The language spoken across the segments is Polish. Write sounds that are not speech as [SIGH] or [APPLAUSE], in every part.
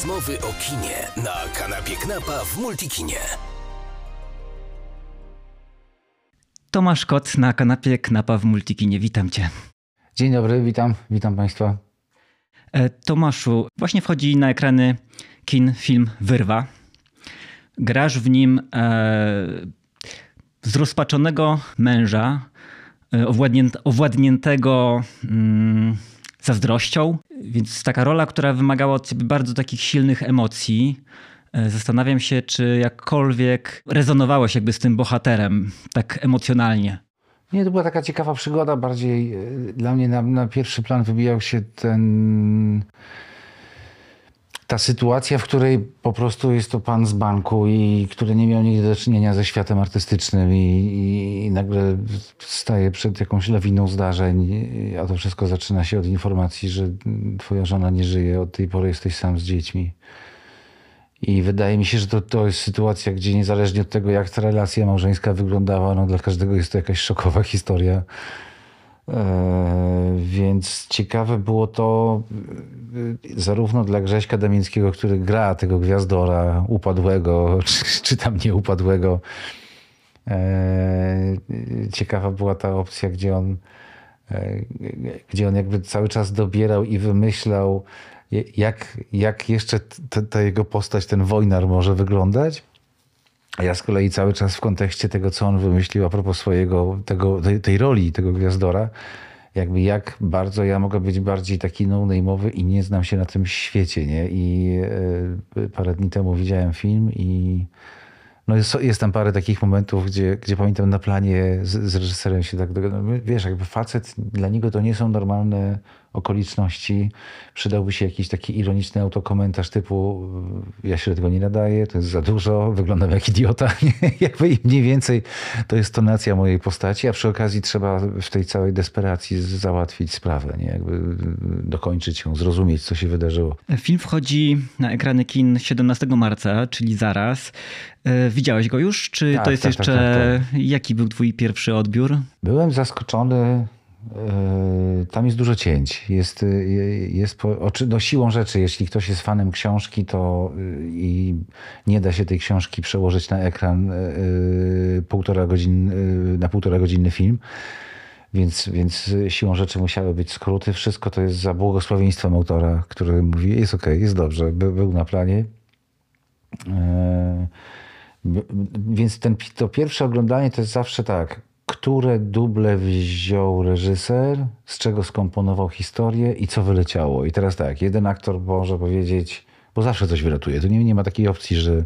Rozmowy o kinie na kanapie Knapa w Multikinie. Tomasz Kot na kanapie Knapa w Multikinie. Witam cię. Dzień dobry, witam, witam Państwa. E, Tomaszu, właśnie wchodzi na ekrany kin film Wyrwa. Grasz w nim e, zrozpaczonego męża, e, owładnię, owładniętego mm, zazdrością, więc taka rola, która wymagała od ciebie bardzo takich silnych emocji. E, Zastanawiam się, czy jakkolwiek rezonowałeś jakby z tym bohaterem, tak emocjonalnie. Nie, to była taka ciekawa przygoda. Bardziej e, dla mnie na, na pierwszy plan wybijał się ten. Ta sytuacja, w której po prostu jest to pan z banku i który nie miał nigdy do czynienia ze światem artystycznym i, i, i nagle staje przed jakąś lawiną zdarzeń, a to wszystko zaczyna się od informacji, że twoja żona nie żyje, od tej pory jesteś sam z dziećmi. I wydaje mi się, że to, to jest sytuacja, gdzie niezależnie od tego, jak ta relacja małżeńska wyglądała, no dla każdego jest to jakaś szokowa historia. E, więc ciekawe było to e, zarówno dla Grześka Damińskiego, który gra tego gwiazdora upadłego, [LAUGHS] czy, czy tam nieupadłego. E, ciekawa była ta opcja, gdzie on, gdzie on jakby cały czas dobierał i wymyślał, jak, jak jeszcze ta jego postać, ten wojnar może wyglądać. A ja z kolei cały czas w kontekście tego, co on wymyślił a propos swojego, tego, tej, tej roli, tego gwiazdora, jakby jak bardzo ja mogę być bardziej taki no-name'owy i nie znam się na tym świecie, nie? I e, parę dni temu widziałem film i no jest, jest tam parę takich momentów, gdzie, gdzie pamiętam na planie z, z reżyserem się tak dogadałem. Wiesz, jakby facet, dla niego to nie są normalne okoliczności. Przydałby się jakiś taki ironiczny autokomentarz typu ja się do tego nie nadaję, to jest za dużo, wyglądam jak idiota. [LAUGHS] jakby mniej więcej to jest tonacja mojej postaci, a przy okazji trzeba w tej całej desperacji załatwić sprawę, nie? Jakby dokończyć ją, zrozumieć, co się wydarzyło. Film wchodzi na ekrany kin 17 marca, czyli zaraz. E, Widziałeś go już? Czy Tak, to jest tak, tak, jeszcze. tak, Jaki był Twój pierwszy odbiór? Byłem zaskoczony. Yy, Tam jest dużo cięć. Jest, yy, jest no siłą rzeczy, jeśli ktoś jest fanem książki, to yy, i nie da się tej książki przełożyć na ekran półtora godzin, na półtora godzinny film. Więc, więc siłą rzeczy musiały być skróty. Wszystko to jest za błogosławieństwem autora, który mówi: jest okej, jest dobrze, by, był na planie. Więc ten, to pierwsze oglądanie to jest zawsze tak, które duble wziął reżyser, z czego skomponował historię i co wyleciało. I teraz tak, jeden aktor może powiedzieć, bo zawsze coś wyratuje. Tu nie, nie ma takiej opcji, że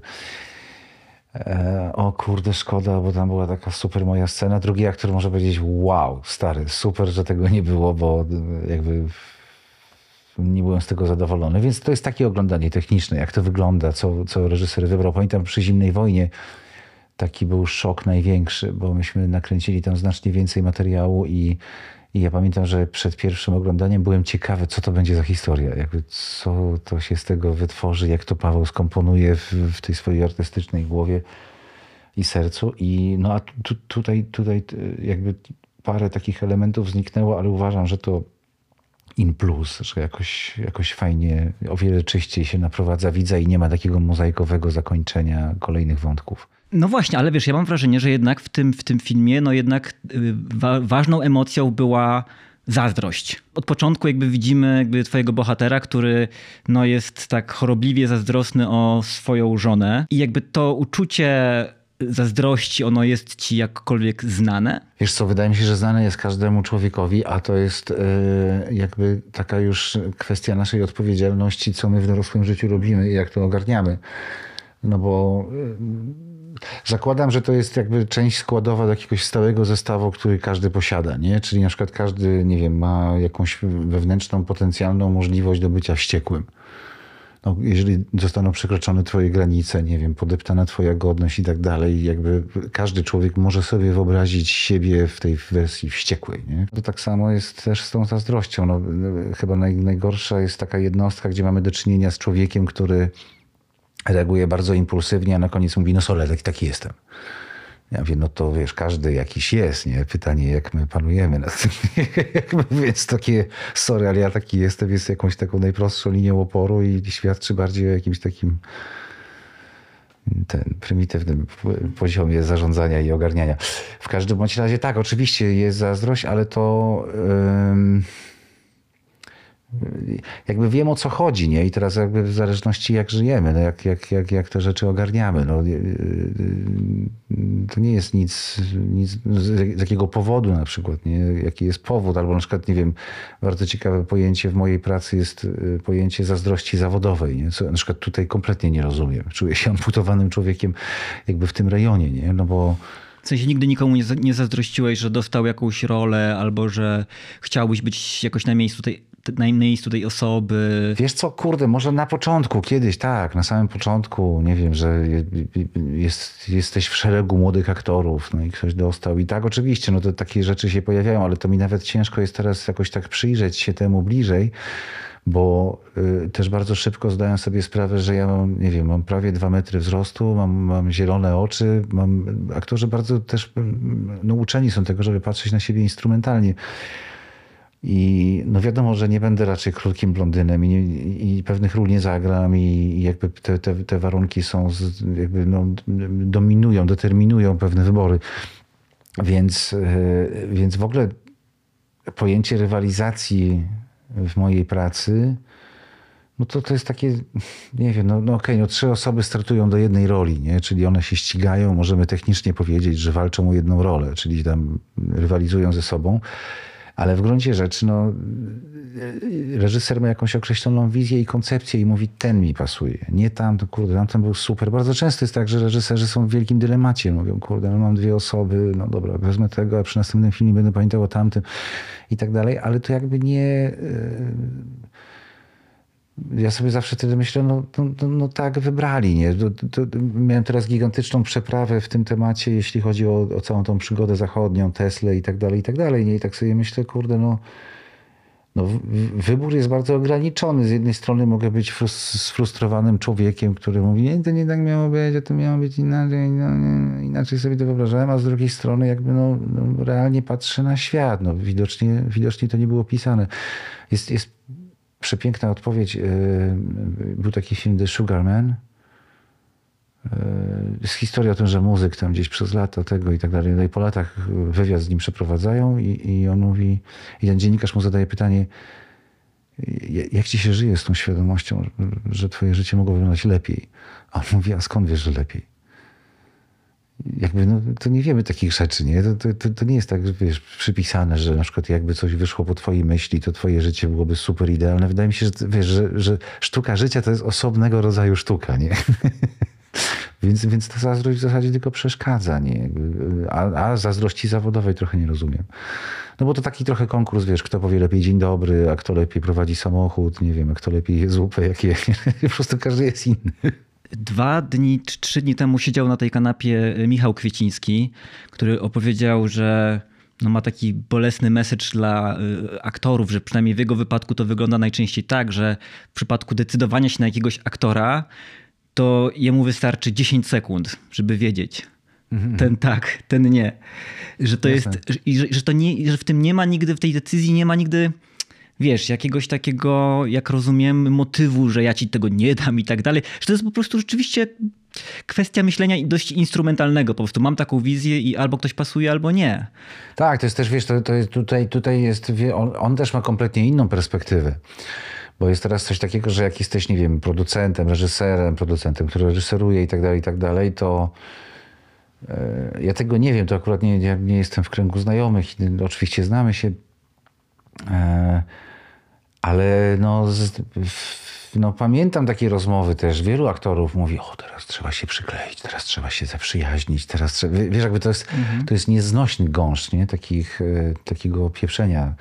e, o kurde, szkoda, bo tam była taka super moja scena. Drugi aktor może powiedzieć, wow, stary, super, że tego nie było, bo e, jakby nie byłem z tego zadowolony. Więc to jest takie oglądanie techniczne, jak to wygląda, co, co reżyser wybrał. Pamiętam przy Zimnej Wojnie taki był szok największy, bo myśmy nakręcili tam znacznie więcej materiału i, i ja pamiętam, że przed pierwszym oglądaniem byłem ciekawy, co to będzie za historia, jakby co to się z tego wytworzy, jak to Paweł skomponuje w, w tej swojej artystycznej głowie i sercu. I no a tu, tutaj, tutaj y, jakby parę takich elementów zniknęło, ale uważam, że to in plus, że jakoś, jakoś fajnie, o wiele czyściej się naprowadza widza i nie ma takiego mozaikowego zakończenia kolejnych wątków. No właśnie, ale wiesz, ja mam wrażenie, że jednak w tym, w tym filmie, no jednak y, wa- ważną emocją była zazdrość. Od początku jakby widzimy jakby twojego bohatera, który no jest tak chorobliwie zazdrosny o swoją żonę i jakby to uczucie zazdrości, ono jest ci jakkolwiek znane? Wiesz co, wydaje mi się, że znane jest każdemu człowiekowi, a to jest e, jakby taka już kwestia naszej odpowiedzialności, co my w dorosłym życiu robimy i jak to ogarniamy. No bo e, zakładam, że to jest jakby część składowa do jakiegoś stałego zestawu, który każdy posiada, nie? Czyli na przykład każdy, nie wiem, ma jakąś wewnętrzną, potencjalną możliwość do bycia wściekłym. No, jeżeli zostaną przekroczone twoje granice, nie wiem, podeptana twoja godność i tak dalej, jakby każdy człowiek może sobie wyobrazić siebie w tej wersji wściekłej, nie? To tak samo jest też z tą zazdrością. No, chyba naj, najgorsza jest taka jednostka, gdzie mamy do czynienia z człowiekiem, który reaguje bardzo impulsywnie, a na koniec mówi, no sorry, taki, taki jestem. Ja mówię, no to wiesz, każdy jakiś jest, nie? Pytanie, jak my panujemy nad tym. [LAUGHS] Więc takie, sorry, ale ja taki jestem, jest jakąś taką najprostszą linią oporu i świadczy bardziej o jakimś takim ten prymitywnym poziomie zarządzania i ogarniania. W każdym bądź razie tak, oczywiście jest zazdrość, ale to... Yy jakby wiem o co chodzi, nie? I teraz jakby w zależności jak żyjemy, no jak, jak, jak, jak te rzeczy ogarniamy, no, y, y, to nie jest nic, nic z jakiego powodu na przykład, nie? Jaki jest powód, albo na przykład, nie wiem, bardzo ciekawe pojęcie w mojej pracy jest y, pojęcie zazdrości zawodowej, nie? Co na przykład tutaj kompletnie nie rozumiem. Czuję się [LAUGHS] amputowanym człowiekiem jakby w tym rejonie, nie? No bo w sensie nigdy nikomu nie, nie zazdrościłeś, że dostał jakąś rolę albo że chciałbyś być jakoś na miejscu tej na miejscu tej osoby. Wiesz co, kurde, może na początku, kiedyś tak, na samym początku, nie wiem, że jest, jesteś w szeregu młodych aktorów, no i ktoś dostał. I tak, oczywiście, no to takie rzeczy się pojawiają, ale to mi nawet ciężko jest teraz jakoś tak przyjrzeć się temu bliżej, bo y, też bardzo szybko zdaję sobie sprawę, że ja mam, nie wiem, mam prawie dwa metry wzrostu, mam, mam zielone oczy, mam, aktorzy bardzo też no, uczeni są tego, żeby patrzeć na siebie instrumentalnie. I no wiadomo, że nie będę raczej krótkim blondynem i, i pewnych ról nie zagram i, i jakby te, te, te, warunki są, z, jakby no, dominują, determinują pewne wybory. Więc, e, więc w ogóle pojęcie rywalizacji w mojej pracy, no to to jest takie, nie wiem, no, no okej, okay, no trzy osoby startują do jednej roli, nie? czyli one się ścigają, możemy technicznie powiedzieć, że walczą o jedną rolę, czyli tam rywalizują ze sobą ale w gruncie rzeczy no, reżyser ma jakąś określoną wizję i koncepcję i mówi, ten mi pasuje. Nie tam, to kurde, tamten był super. Bardzo często jest tak, że reżyserzy są w wielkim dylemacie. Mówią, kurde, no mam dwie osoby, no dobra, wezmę tego, a przy następnym filmie będę pamiętał o tamtym i tak dalej, ale to jakby nie ja sobie zawsze wtedy myślę, no, no, no, no tak wybrali, nie? To, to, miałem teraz gigantyczną przeprawę w tym temacie, jeśli chodzi o, o całą tą przygodę zachodnią, Tesla i tak dalej, i tak dalej, nie? I tak sobie myślę, kurde, no, no wybór jest bardzo ograniczony. Z jednej strony mogę być sfrustrowanym człowiekiem, który mówi, nie, to nie tak miało być, to miało być inaczej, no, nie, inaczej sobie to wyobrażałem, a z drugiej strony jakby no, no realnie patrzę na świat. No, widocznie, widocznie to nie było pisane. Jest, jest przepiękna odpowiedź. E, był taki film The Sugar Man. Jest historia o tym, że muzyk tam gdzieś przez lata tego i tak dalej. No i po latach wywiad z nim przeprowadzają i, i on mówi, i ten dziennikarz mu zadaje pytanie, jak ci się żyje z tą świadomością, że twoje życie mogło wyglądać lepiej? A on mówi, a skąd wiesz, że lepiej? Jakby no, to nie wiemy takich rzeczy, nie? To, to, to, nie jest tak, wiesz, przypisane, że na przykład jakby coś wyszło po twojej myśli, to twoje życie byłoby super idealne. Wydaje mi się, że, wiesz, że, że sztuka życia to jest osobnego rodzaju sztuka, nie? [LAUGHS] więc, więc ta zazdrość w zasadzie tylko przeszkadza, nie? A, a zazdrości zawodowej trochę nie rozumiem. No bo to taki trochę konkurs, wiesz, kto powie lepiej dzień dobry, a kto lepiej prowadzi samochód, nie wiem, a kto lepiej je zupę, jak je. [LAUGHS] Po prostu każdy jest inny. Dwa dni trzy dni temu siedział na tej kanapie Michał Kwieciński, który opowiedział, że no ma taki bolesny message dla y, aktorów, że przynajmniej w jego wypadku to wygląda najczęściej tak, że w przypadku decydowania się na jakiegoś aktora, to jemu wystarczy 10 sekund, żeby wiedzieć. Mhm. Ten tak, ten nie. Że to Jasne. jest, że, że, to nie, że w tym nie ma nigdy, w tej decyzji nie ma nigdy wiesz, jakiegoś takiego, jak rozumiem, motywu, że ja ci tego nie dam i tak dalej. Że to jest po prostu rzeczywiście kwestia myślenia dość instrumentalnego. Po prostu mam taką wizję i albo ktoś pasuje, albo nie. Tak, to jest też, wiesz, to, to jest tutaj, tutaj jest, on, on też ma kompletnie inną perspektywę. Bo jest teraz coś takiego, że jak jesteś, nie wiem, producentem, reżyserem, producentem, który reżyseruje i tak dalej, i tak dalej, to e, ja tego nie wiem, to akurat nie, nie jestem w kręgu znajomych. Oczywiście znamy się, ale no, no, pamiętam takie rozmowy też. Wielu aktorów mówi, o teraz trzeba się przykleić, teraz trzeba się zaprzyjaźnić, teraz trzeba... Wiesz, jakby to jest, mhm. to jest nieznośny gąszcz, nie? Takich, e, takiego pieprzenia.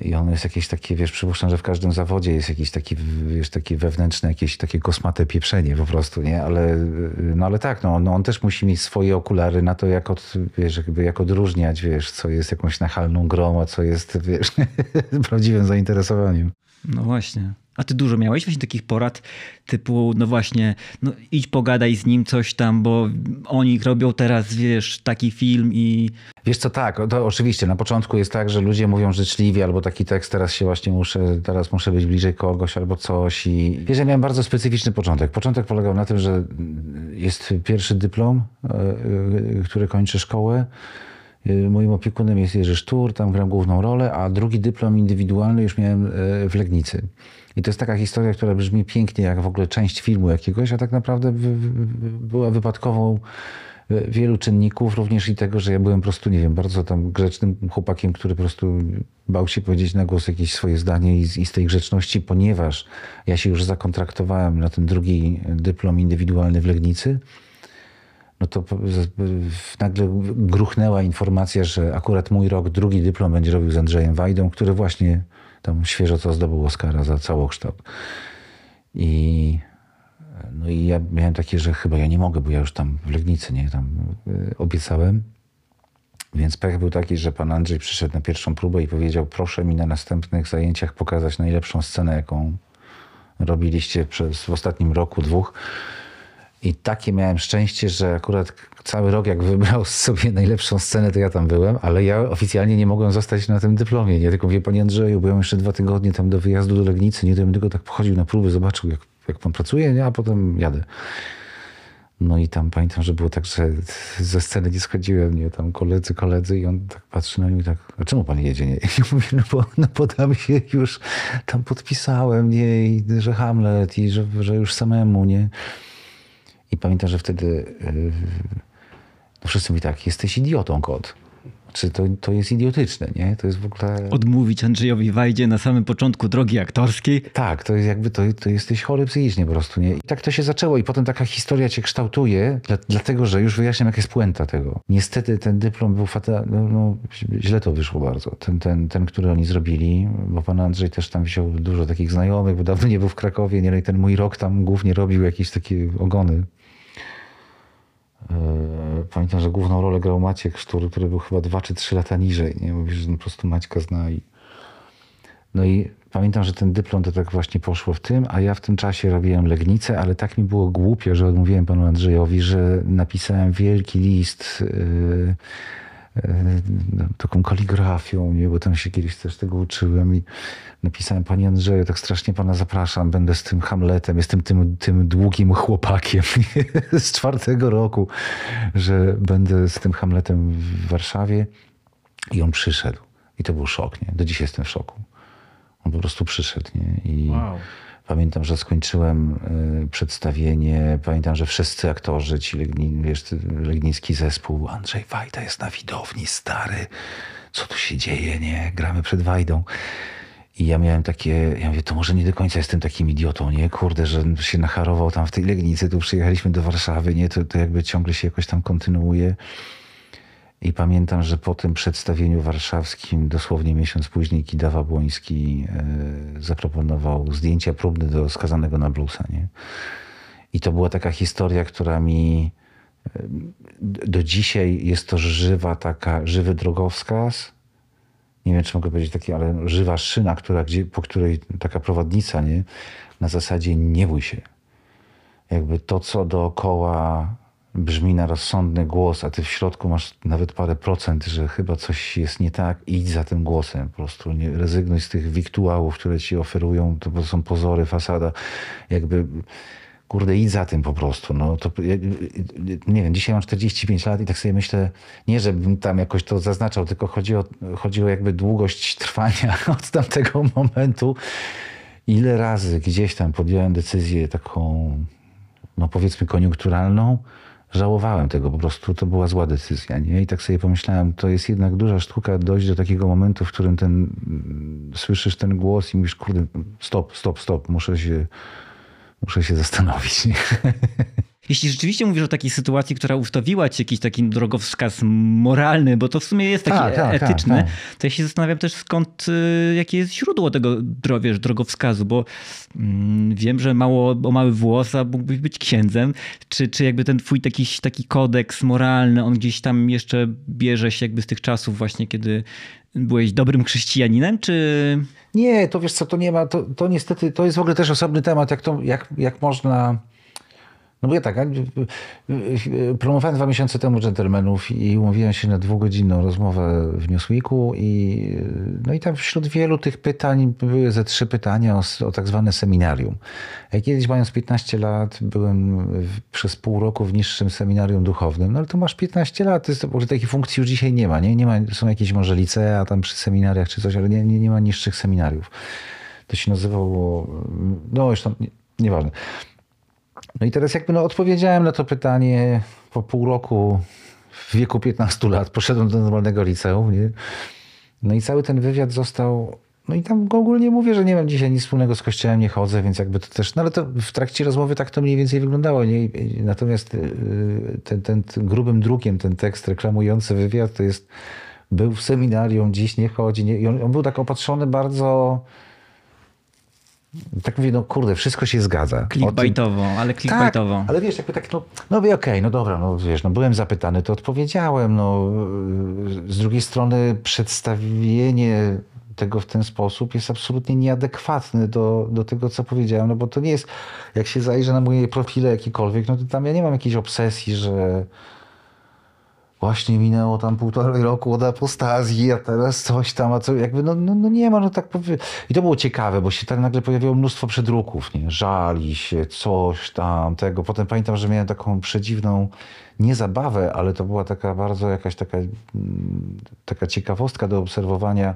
I ono jest jakieś takie, wiesz, przypuszczam, że w każdym zawodzie jest jakiś taki, wiesz, takie wewnętrzne, jakieś takie kosmate pieprzenie po prostu, nie? Ale, no ale tak, no, no on też musi mieć swoje okulary na to, jak, od, wiesz, jakby jak odróżniać, wiesz, co jest jakąś nachalną grą, a co jest, wiesz, [LAUGHS] prawdziwym zainteresowaniem. No właśnie. A ty dużo miałeś właśnie takich porad typu, no właśnie, no idź pogadaj z nim coś tam, bo oni robią teraz, wiesz, taki film i... Wiesz co, tak, to oczywiście na początku jest tak, że ludzie mówią życzliwie albo taki tekst, teraz się właśnie muszę, teraz muszę być bliżej kogoś albo coś i wiesz, ja miałem bardzo specyficzny początek. Początek polegał na tym, że jest pierwszy dyplom, e, e, który kończy szkołę. E, moim opiekunem jest Jerzy Sztur, tam gram główną rolę, a drugi dyplom indywidualny już miałem w Legnicy. I to jest taka historia, która brzmi pięknie, jak w ogóle część filmu jakiegoś, a tak naprawdę była wypadkową e, wielu czynników, również i tego, że ja byłem po prostu, nie wiem, bardzo tam grzecznym chłopakiem, który po prostu bał się powiedzieć na głos jakieś swoje zdanie i z, i z tej grzeczności, ponieważ ja się już zakontraktowałem na ten drugi dyplom indywidualny w Legnicy, no to nagle gruchnęła informacja, że akurat mój rok drugi dyplom będzie robił z Andrzejem Wajdą, który właśnie tam świeżo co zdobył Oscara za całokształt. I, no i ja miałem takie, że chyba ja nie mogę, bo ja już tam w Legnicy, nie, tam y, obiecałem. Więc pech był taki, że pan Andrzej przyszedł na pierwszą próbę i powiedział, proszę mi na następnych zajęciach pokazać najlepszą scenę, jaką robiliście przez w ostatnim roku, dwóch. I takie miałem szczęście, że akurat cały rok, jak wybrał sobie najlepszą scenę, to ja tam byłem, ale ja oficjalnie nie mogłem zostać na tym dyplomie. Nie tylko wie panie Andrzeju, byłem jeszcze dwa tygodnie tam do wyjazdu do Legnicy, nie bym tylko tak pochodził na próby, zobaczył jak, jak pan pracuje, nie? a potem jadę. No i tam pamiętam, że było tak, że ze sceny nie schodziłem, nie, tam koledzy, koledzy i on tak patrzy na mnie i tak, a czemu pan jedzie, nie? [LAUGHS] I mówię, no bo, no bo tam się już tam podpisałem, nie, i że Hamlet i że, że już samemu, nie. I pamiętam, że wtedy yy, no wszyscy mi tak, jesteś idiotą, kot. Czy to, to jest idiotyczne, nie? To jest w ogóle... Odmówić Andrzejowi Wajdzie na samym początku drogi aktorskiej? Tak, to jest jakby, to, to jesteś chory psychicznie po prostu, nie? I tak to się zaczęło i potem taka historia cię kształtuje, dla, dlatego, że już wyjaśniam, jaka jest puenta tego. Niestety ten dyplom był fatalny, no, no, źle to wyszło bardzo. Ten, ten, ten, który oni zrobili, bo pan Andrzej też tam wziął dużo takich znajomych, bo dawno nie był w Krakowie, nie? No I ten mój rok tam głównie robił jakieś takie ogony pamiętam, że główną rolę grał Maciek Sztur, który był chyba dwa czy trzy lata niżej. Nie? Mówisz, że po prostu Maćka zna. I... No i pamiętam, że ten dyplom to tak właśnie poszło w tym, a ja w tym czasie robiłem Legnicę, ale tak mi było głupio, że odmówiłem panu Andrzejowi, że napisałem wielki list yy, taką kaligrafią, nie? bo tam się kiedyś też tego uczyłem i napisałem, panie Andrzeju, tak strasznie pana zapraszam, będę z tym Hamletem, jestem tym, tym długim chłopakiem [LAUGHS] z czwartego roku, że będę z tym Hamletem w Warszawie. I on przyszedł. I to był szok, nie? Do dziś jestem w szoku. On po prostu przyszedł, nie? I wow. Pamiętam, że skończyłem y, przedstawienie, pamiętam, że wszyscy aktorzy, ci Legni, wiesz, legnicki zespół, Andrzej Wajda jest na widowni, stary, co tu się dzieje, nie? Gramy przed Wajdą. I ja miałem takie, ja mówię, to może nie do końca jestem takim idiotą, nie? Kurde, że się nacharował tam w tej Legnicy, tu przyjechaliśmy do Warszawy, nie? To, to jakby ciągle się jakoś tam kontynuuje. I pamiętam, że po tym przedstawieniu warszawskim, dosłownie miesiąc później, Kidawa Błoński e, zaproponował zdjęcia próbne do skazanego na bluesa, nie? I to była taka historia, która mi e, do dzisiaj jest to żywa taka, żywy drogowskaz, nie wiem, czy mogę powiedzieć taki, ale żywa szyna, która, gdzie, po której taka prowadnica, nie? Na zasadzie nie bój się. Jakby to, co dookoła brzmi na rozsądny głos, a ty w środku masz nawet parę procent, że chyba coś jest nie tak, idź za tym głosem. Po prostu nie rezygnuj z tych wiktuałów, które ci oferują, to są pozory, fasada. Jakby kurde, idź za tym po prostu. No, to, nie wiem, dzisiaj mam 45 lat i tak sobie myślę, nie żebym tam jakoś to zaznaczał, tylko chodzi o, chodzi o jakby długość trwania [LAUGHS] od tamtego momentu. Ile razy gdzieś tam podjąłem decyzję taką, no powiedzmy koniunkturalną, żałowałem tego, po prostu to była zła decyzja. Nie? I tak sobie pomyślałem, to jest jednak duża sztuka dojść do takiego momentu, w którym ten, słyszysz ten głos i mówisz, kurde, stop, stop, stop, muszę się muszę się zastanowić. [LAUGHS] Jeśli rzeczywiście mówisz o takiej sytuacji, która ustawiła ci jakiś taki drogowskaz moralny, bo to w sumie jest taki Tak, tak, tak, etyczny, tak. to ja się zastanawiam też skąd, y, jakie jest źródło tego wiesz, drogowskazu, bo mm, wiem, że mało, o mały włos, a mógłbyś być księdzem. Czy, czy jakby ten twój taki, taki kodeks moralny, on gdzieś tam jeszcze bierze się jakby z tych czasów właśnie, kiedy byłeś dobrym chrześcijaninem, czy... Nie, to wiesz co, to nie ma, to, to niestety, to jest w ogóle też osobny temat, jak, to, jak, jak można... No bo ja tak, y, y, y, promowałem dwa miesiące temu Gentlemanów i umówiłem się na dwugodzinną rozmowę w Newsweeku i no i tam wśród wielu tych pytań były ze trzy pytania o, o tak zwane seminarium. Ja kiedyś mając 15 lat byłem przez pół roku w niższym seminarium duchownym, no ale to masz 15 lat, to jest, takiej funkcji już dzisiaj nie ma, nie? nie ma, są jakieś może licea tam przy seminariach czy coś, ale nie, nie, nie ma niższych seminariów. To się nazywało, no już tam, nie, nieważne. No i teraz jakby no odpowiedziałem na to pytanie po pół roku w wieku 15 lat. Poszedłem do normalnego liceum. Nie? No i cały ten wywiad został... No i tam ogólnie mówię, że nie mam dzisiaj nic wspólnego z kościołem, nie chodzę, więc jakby to też... No ale to w trakcie rozmowy tak to mniej więcej wyglądało. Nie? Natomiast ten, ten, ten grubym drukiem ten tekst reklamujący wywiad to jest był w seminarium, dziś nie chodzi. Nie? I on, on był tak opatrzony bardzo... Tak mówię, no kurde, wszystko się zgadza. O tym- Clickbaitowo, ale clickbaitowo. tak, ale wiesz, jakby tak, no, no okej, no dobra, no wiesz, no byłem zapytany, to odpowiedziałem, no z drugiej strony przedstawienie tego w ten sposób jest absolutnie nieadekwatne do, do tego, co powiedziałem, no bo to nie jest, jak się zajrzy na moje profile jakiekolwiek, no to tam ja nie mam jakiejś obsesji, że właśnie minęło tam półtorej roku od apostazji, a teraz coś tam, a co, jakby, no, no, no nie ma, no tak powie... I to było ciekawe, bo się tak nagle pojawiło mnóstwo przedruków, nie? Żali się, coś tam, tego. Potem pamiętam, że miałem taką przedziwną, nie zabawę, ale to była taka bardzo jakaś taka, mm, taka ciekawostka do obserwowania,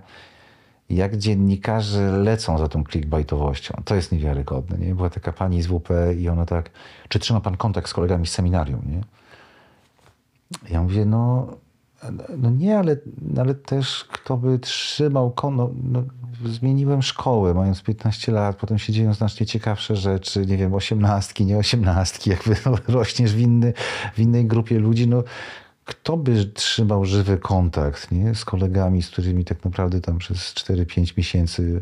jak dziennikarze lecą za tą clickbaitowością. To jest niewiarygodne, nie? Była taka pani z WP i ona tak, czy trzyma pan kontakt z kolegami z seminarium, nie? Ja mówię, no, no nie, ale, ale też kto by trzymał kon... No, no, zmieniłem szkołę, mając 15 lat, potem się dzieją znacznie ciekawsze rzeczy, nie wiem, osiemnastki, nie osiemnastki, jakby no, [LAUGHS] rośniesz w, inny, w innej grupie ludzi, no kto by trzymał żywy kontakt nie? z kolegami, z którymi tak naprawdę tam przez 4-5 miesięcy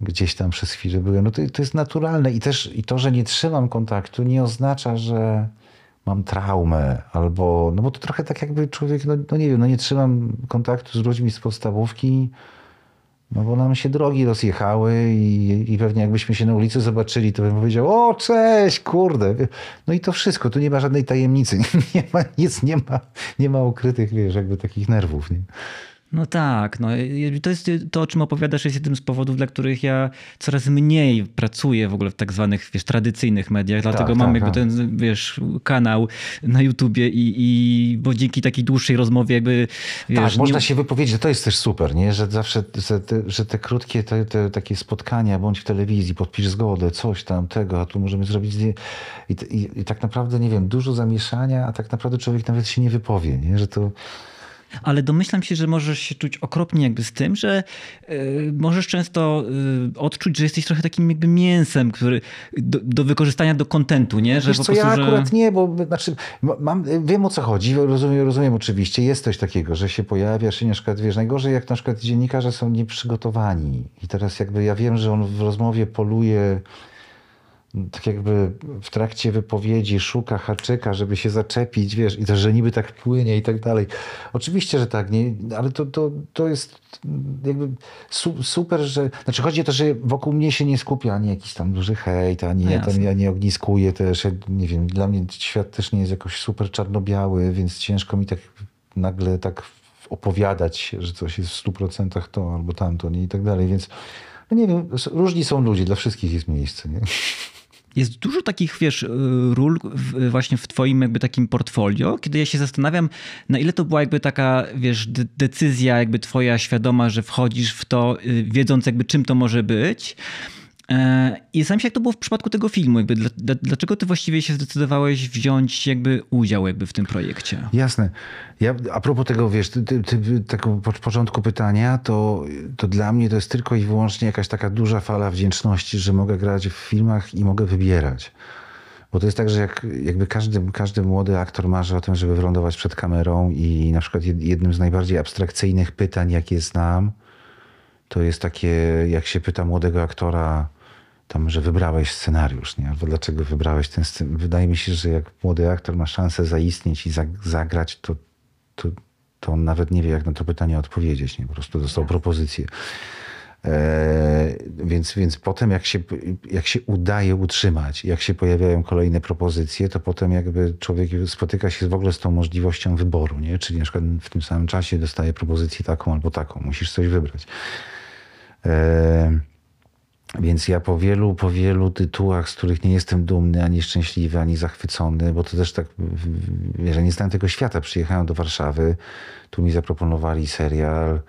gdzieś tam przez chwilę byłem. No to, to jest naturalne i też i to, że nie trzymam kontaktu nie oznacza, że mam traumę, albo, no bo to trochę tak jakby człowiek, no, no nie wiem, no nie trzymam kontaktu z ludźmi z podstawówki, no bo nam się drogi rozjechały i, i pewnie jakbyśmy się na ulicy zobaczyli, to bym powiedział, o cześć, kurde. No i to wszystko, tu nie ma żadnej tajemnicy, [LAUGHS] nie ma nic, nie ma, nie ma ukrytych, wiesz, jakby takich nerwów, nie? No tak, no to jest to, o czym opowiadasz, jest jednym z powodów, dla których ja coraz mniej pracuję w ogóle w tak zwanych, wiesz, tradycyjnych mediach, dlatego Tak, mam tak, jakby tak. ten, wiesz, kanał na YouTubie i, i bo dzięki takiej dłuższej rozmowie jakby, wiesz, tak, można nie- się wypowiedzieć, to jest też super, nie? że zawsze że te, że te krótkie te, te, takie spotkania, bądź w telewizji, podpisz zgodę, coś tam, tego, a tu możemy zrobić I, i, i tak naprawdę, nie wiem, dużo zamieszania, a tak naprawdę człowiek nawet się nie wypowie, nie? że to... Ale domyślam się, że możesz się czuć okropnie jakby z tym, że y, możesz często y, odczuć, że jesteś trochę takim jakby mięsem, który do, do wykorzystania do kontentu, nie? Że Wiesz po co, prostu, ja że... akurat nie, bo znaczy, ma- mam, wiem o co chodzi, rozumiem, rozumiem oczywiście, jest coś takiego, że się pojawiasz i na przykład, wiesz, najgorzej jak na przykład dziennikarze są nieprzygotowani i teraz jakby ja wiem, że on w rozmowie poluje tak jakby w trakcie wypowiedzi szuka haczyka, żeby się zaczepić, wiesz, i to, że niby tak płynie i tak dalej. Oczywiście, że tak, nie, ale to, to, to jest jakby su, super, że, znaczy chodzi o to, że wokół mnie się nie skupia ani jakiś tam duży hejt, ani No ja tam ja nie ogniskuję też, ja nie wiem, dla mnie świat też nie jest jakoś super czarno-biały, więc ciężko mi tak nagle tak opowiadać, że coś jest w 100% to albo tamto, nie, i tak dalej, więc no nie wiem, różni są ludzie, dla wszystkich jest miejsce, nie? Jest dużo takich, wiesz, y, ról właśnie w twoim jakby takim portfolio, kiedy ja się zastanawiam, na ile to była jakby taka, wiesz, de- decyzja jakby twoja świadoma, że wchodzisz w to, y, wiedząc jakby czym to może być. E, I zastanawiam się, jak to było w przypadku tego filmu. Jakby, dla- dla- dlaczego ty właściwie się zdecydowałeś wziąć jakby udział jakby w tym projekcie? Jasne. Ja, a propos tego, wiesz, ty, ty, ty, po- początku pytania, to, to dla mnie to jest tylko i wyłącznie jakaś taka duża fala wdzięczności, że mogę grać w filmach i mogę wybierać. Bo to jest tak, że jak, jakby każdy, każdy młody aktor marzy o tym, żeby wylądować przed kamerą i na przykład jednym z najbardziej abstrakcyjnych pytań, jakie znam, to jest takie, jak się pyta młodego aktora, tam, że wybrałeś scenariusz, nie? albo dlaczego wybrałeś ten scenariusz. Wydaje mi się, że jak młody aktor ma szansę zaistnieć i zagrać, to, to, to on nawet nie wie, jak na to pytanie odpowiedzieć. Nie? Po prostu dostał propozycję. E, więc, więc potem jak się, jak się udaje utrzymać, jak się pojawiają kolejne propozycje, to potem jakby człowiek spotyka się w ogóle z tą możliwością wyboru, nie? Czyli na przykład w tym samym czasie dostaje propozycję taką albo taką. Musisz coś wybrać. E, więc ja po wielu, po wielu tytułach, z których nie jestem dumny, ani szczęśliwy, ani zachwycony, bo to też tak, że nie znałem tego świata. Przyjechałem do Warszawy, tu mi zaproponowali serial,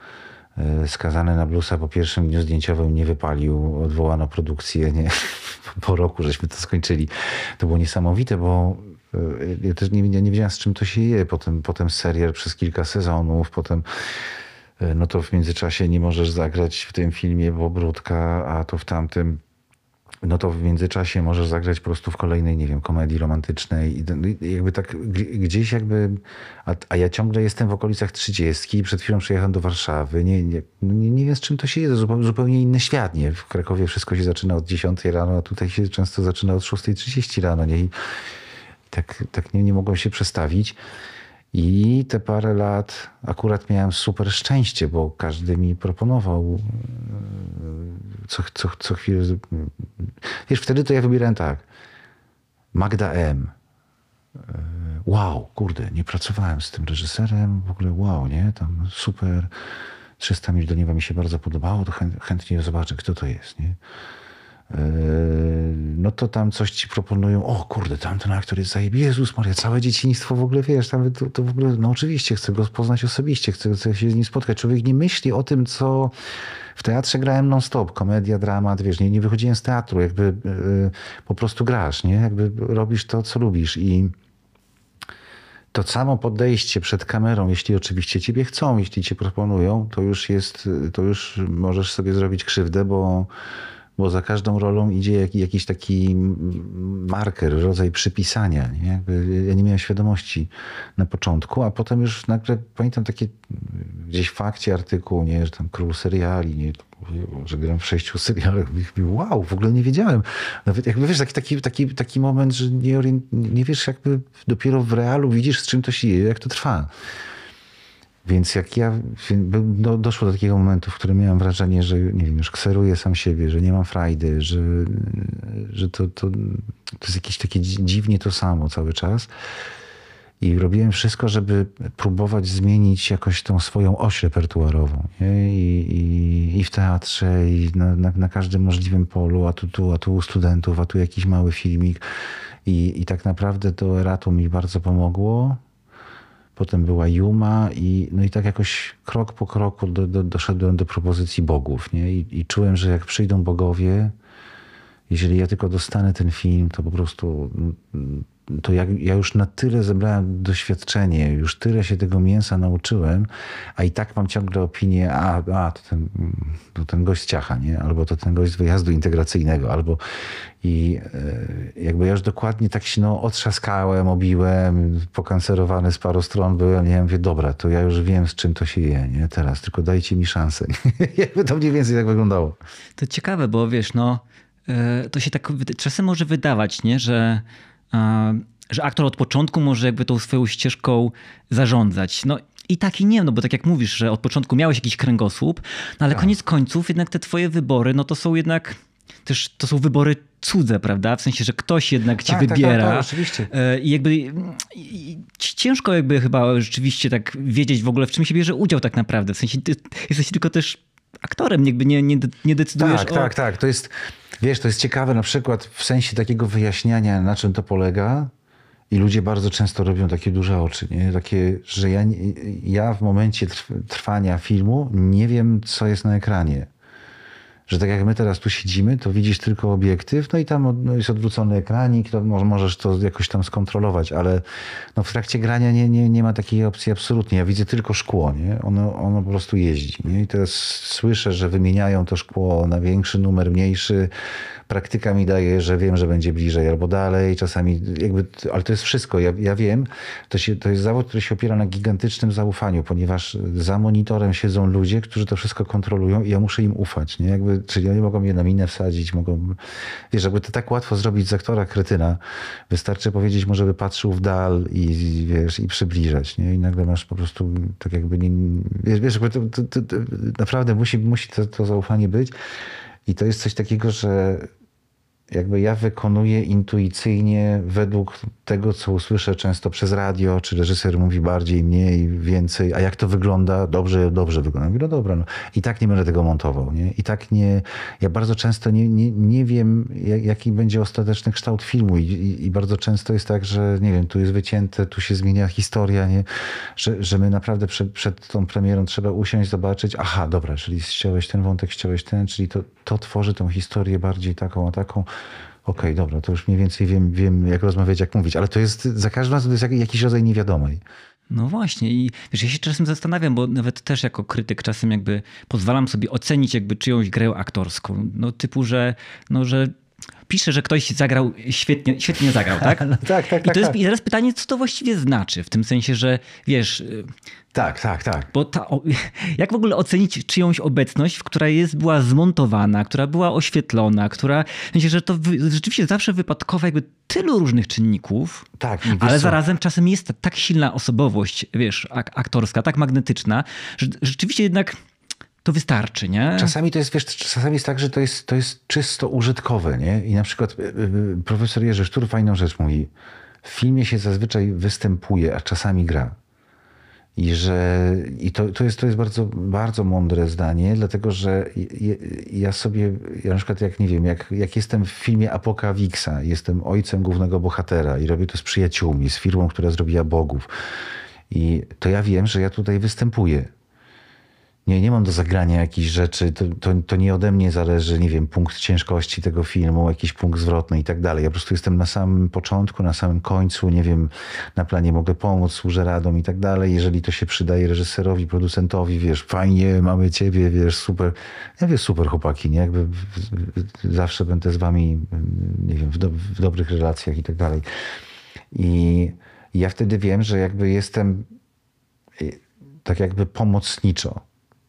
E, skazany na blusa po pierwszym dniu zdjęciowym nie wypalił, odwołano produkcję, nie? [LAUGHS] po roku żeśmy to skończyli. To było niesamowite, bo e, ja też nie, nie wiedziałem z czym to się je. Potem, potem serial przez kilka sezonów, potem no to w międzyczasie nie możesz zagrać w tym filmie, bo brudka, a to w tamtym no to w międzyczasie możesz zagrać po prostu w kolejnej, nie wiem, komedii romantycznej. I jakby tak gdzieś jakby, a, a ja ciągle jestem w okolicach trzydziestki, przed chwilą przyjechałem do Warszawy, nie, nie, no nie, wiem z czym to się jest, zupełnie, zupełnie inny świat, nie? W Krakowie wszystko się zaczyna od 10 rano, a tutaj się często zaczyna od 6.30 rano, nie? I tak, tak nie, nie mogłem się przestawić. I te parę lat akurat miałem super szczęście, bo każdy mi proponował e, co, co, co chwilę. Wiesz, wtedy to ja wybierałem tak. Magda M. E, wow, kurde, nie pracowałem z tym reżyserem, w ogóle wow, nie? Tam super. 300 mil do nieba mi się bardzo podobało, to chętnie zobaczę, kto to jest, nie? Yy, no to tam coś ci proponują, o kurde, tam ten aktor jest zajebisty, Jezus Maria, całe dzieciństwo w ogóle, wiesz, tam to, to w ogóle, no oczywiście, chcę go poznać osobiście, chcę, chcę się z nim spotkać. Człowiek nie myśli o tym, co w teatrze grałem non-stop, komedia, dramat, wiesz, nie, nie wychodziłem z teatru, jakby yy, po prostu grasz, nie? Jakby robisz to, co lubisz i to samo podejście przed kamerą, jeśli oczywiście ciebie chcą, jeśli cię proponują, to już jest, to już możesz sobie zrobić krzywdę, bo bo za każdą rolą idzie jakiś taki marker, rodzaj przypisania. Nie? Ja nie miałem świadomości na początku, a potem już nagle pamiętam takie gdzieś w fakcie artykuł, nie, że tam król seriali, nie, że gram w sześciu serialach. Wow, w ogóle nie wiedziałem. Nawet jakby wiesz, taki, taki, taki, taki moment, że nie, nie wiesz, jakby dopiero w realu widzisz, z czym to się je, jak to trwa. Więc jak ja do, doszło do takiego momentu, w którym miałem wrażenie, że nie wiem, już kseruję sam siebie, że nie mam frajdy, że, że to, to, to jest jakieś takie dziwnie to samo cały czas. I robiłem wszystko, żeby próbować zmienić jakoś tą swoją oś repertuarową. I, i, I, w teatrze, i na, na, na, każdym możliwym polu, a tu, tu, a tu u studentów, a tu jakiś mały filmik. I, i tak naprawdę to Eratu mi bardzo pomogło potem była Juma i, no i tak jakoś krok po kroku do, do, doszedłem do propozycji bogów. Nie? I, I, czułem, że jak przyjdą bogowie, jeżeli ja tylko dostanę ten film, to po prostu to ja, ja już na tyle zebrałem doświadczenie, już tyle się tego mięsa nauczyłem, a i tak mam ciągle opinię, a, a to, ten, to ten gość z ciacha, nie? albo to ten gość z wyjazdu integracyjnego, albo i e, jakby ja już dokładnie tak się no, otrzaskałem, obiłem, pokancerowany z paru stron byłem, nie mówię, dobra, to ja już wiem, z czym to się je, nie? Teraz, tylko dajcie mi szansę. [LAUGHS] jakby to mniej więcej tak wyglądało. To ciekawe, bo wiesz, no, e, to się tak czasem może wydawać, nie, że że aktor od początku może jakby tą swoją ścieżką zarządzać. No i tak i nie, no bo tak jak mówisz, że od początku miałeś jakiś kręgosłup, no ale tak. koniec końców jednak te twoje wybory, no to są jednak też to są wybory cudze, prawda? W sensie, że ktoś jednak cię tak, wybiera. Tak, tak, oczywiście. E, I jakby i ciężko jakby chyba rzeczywiście tak wiedzieć w ogóle, w czym się bierze udział tak naprawdę. W sensie ty jesteś tylko też aktorem, jakby nie, nie, nie decydujesz tak, o... Tak, tak, To jest, wiesz, to jest ciekawe na przykład w sensie takiego wyjaśniania, na czym to polega. I ludzie bardzo często robią takie duże oczy, nie? Takie, że ja, ja w momencie trwania filmu nie wiem, co jest na ekranie że tak jak my teraz tu siedzimy, to widzisz tylko obiektyw, no i tam no jest odwrócony ekranik, to możesz to jakoś tam skontrolować, ale no w trakcie grania nie, nie, nie ma takiej opcji absolutnie. Ja widzę tylko szkło, nie? Ono, ono po prostu jeździ. Nie? I teraz słyszę, że wymieniają to szkło na większy numer, mniejszy. Praktyka mi daje, że wiem, że będzie bliżej albo dalej, czasami jakby, ale to jest wszystko. Ja, ja wiem, to, się, to jest zawód, który się opiera na gigantycznym zaufaniu, ponieważ za monitorem siedzą ludzie, którzy to wszystko kontrolują i ja muszę im ufać, nie? Jakby, czyli oni mogą mnie na minę wsadzić, mogą, wiesz, jakby to tak łatwo zrobić z aktora kretyna. Wystarczy powiedzieć mu, żeby patrzył w dal i, wiesz, i przybliżać, nie? I nagle masz po prostu tak jakby nie, wiesz, to, to, to, to naprawdę musi, musi to, to zaufanie być. I to jest coś takiego, że jakby ja wykonuję intuicyjnie według tego, co usłyszę często przez radio, czy reżyser mówi bardziej, mniej, więcej, a jak to wygląda? Dobrze, dobrze wygląda. Mówię, no dobra, no. i tak nie będę tego montował, nie? I tak nie, ja bardzo często nie, nie, nie wiem, jaki będzie ostateczny kształt filmu I, i, i, bardzo często jest tak, że nie wiem, tu jest wycięte, tu się zmienia historia, nie? Że, że my naprawdę przed, przed tą premierą trzeba usiąść, zobaczyć, aha, dobra, czyli ściąłeś ten wątek, ściąłeś ten, czyli to, to tworzy tą historię bardziej taką, a taką, okej, okay, dobra, to już mniej więcej wiem, wiem, jak rozmawiać, jak mówić, ale to jest za każdym razem to jest jakiś rodzaj niewiadomej. No właśnie i wiesz, ja się czasem zastanawiam, bo nawet też jako krytyk czasem jakby pozwalam sobie ocenić jakby czyjąś grę aktorską. No typu, że, no, że pisze, że ktoś zagrał świetnie, świetnie zagrał, tak? [LAUGHS] No, tak, tak, I, to tak, jest, tak. I teraz pytanie, co to właściwie znaczy? W tym sensie, że wiesz... Tak, tak, tak. Bo ta, [LAUGHS] jak w ogóle ocenić czyjąś obecność, która jest, była zmontowana, która była oświetlona, która... W sensie, że to wy, rzeczywiście zawsze wypadkowe jakby tylu różnych czynników, tak, ale zarazem czasem jest tak silna osobowość, wiesz, aktorska, tak magnetyczna, że rzeczywiście jednak to wystarczy, nie? Czasami to jest, wiesz, czasami jest tak, że to jest, to jest czysto użytkowe, nie? I na przykład profesor Jerzy Sztur fajną rzecz mówi. W filmie się zazwyczaj występuje, a czasami gra. I że i to, to, jest, to jest bardzo, bardzo mądre zdanie, dlatego że ja sobie, ja na przykład jak nie wiem, jak, jak jestem w filmie Apoka Wixa, jestem ojcem głównego bohatera i robię to z przyjaciółmi, z firmą, która zrobiła Bogów. I to ja wiem, że ja tutaj występuję nie, nie mam do zagrania jakichś rzeczy, to, to, to, nie ode mnie zależy, nie wiem, punkt ciężkości tego filmu, jakiś punkt zwrotny i tak dalej. Ja po prostu jestem na samym początku, na samym końcu, nie wiem, na planie mogę pomóc, służę radą i tak dalej. Jeżeli to się przydaje reżyserowi, producentowi, wiesz, fajnie, mamy ciebie, wiesz, super. Ja wiesz, super chłopaki, nie? Jakby zawsze będę z wami, nie wiem, w, do, w dobrych relacjach i tak dalej. I ja wtedy wiem, że jakby jestem tak jakby pomocniczo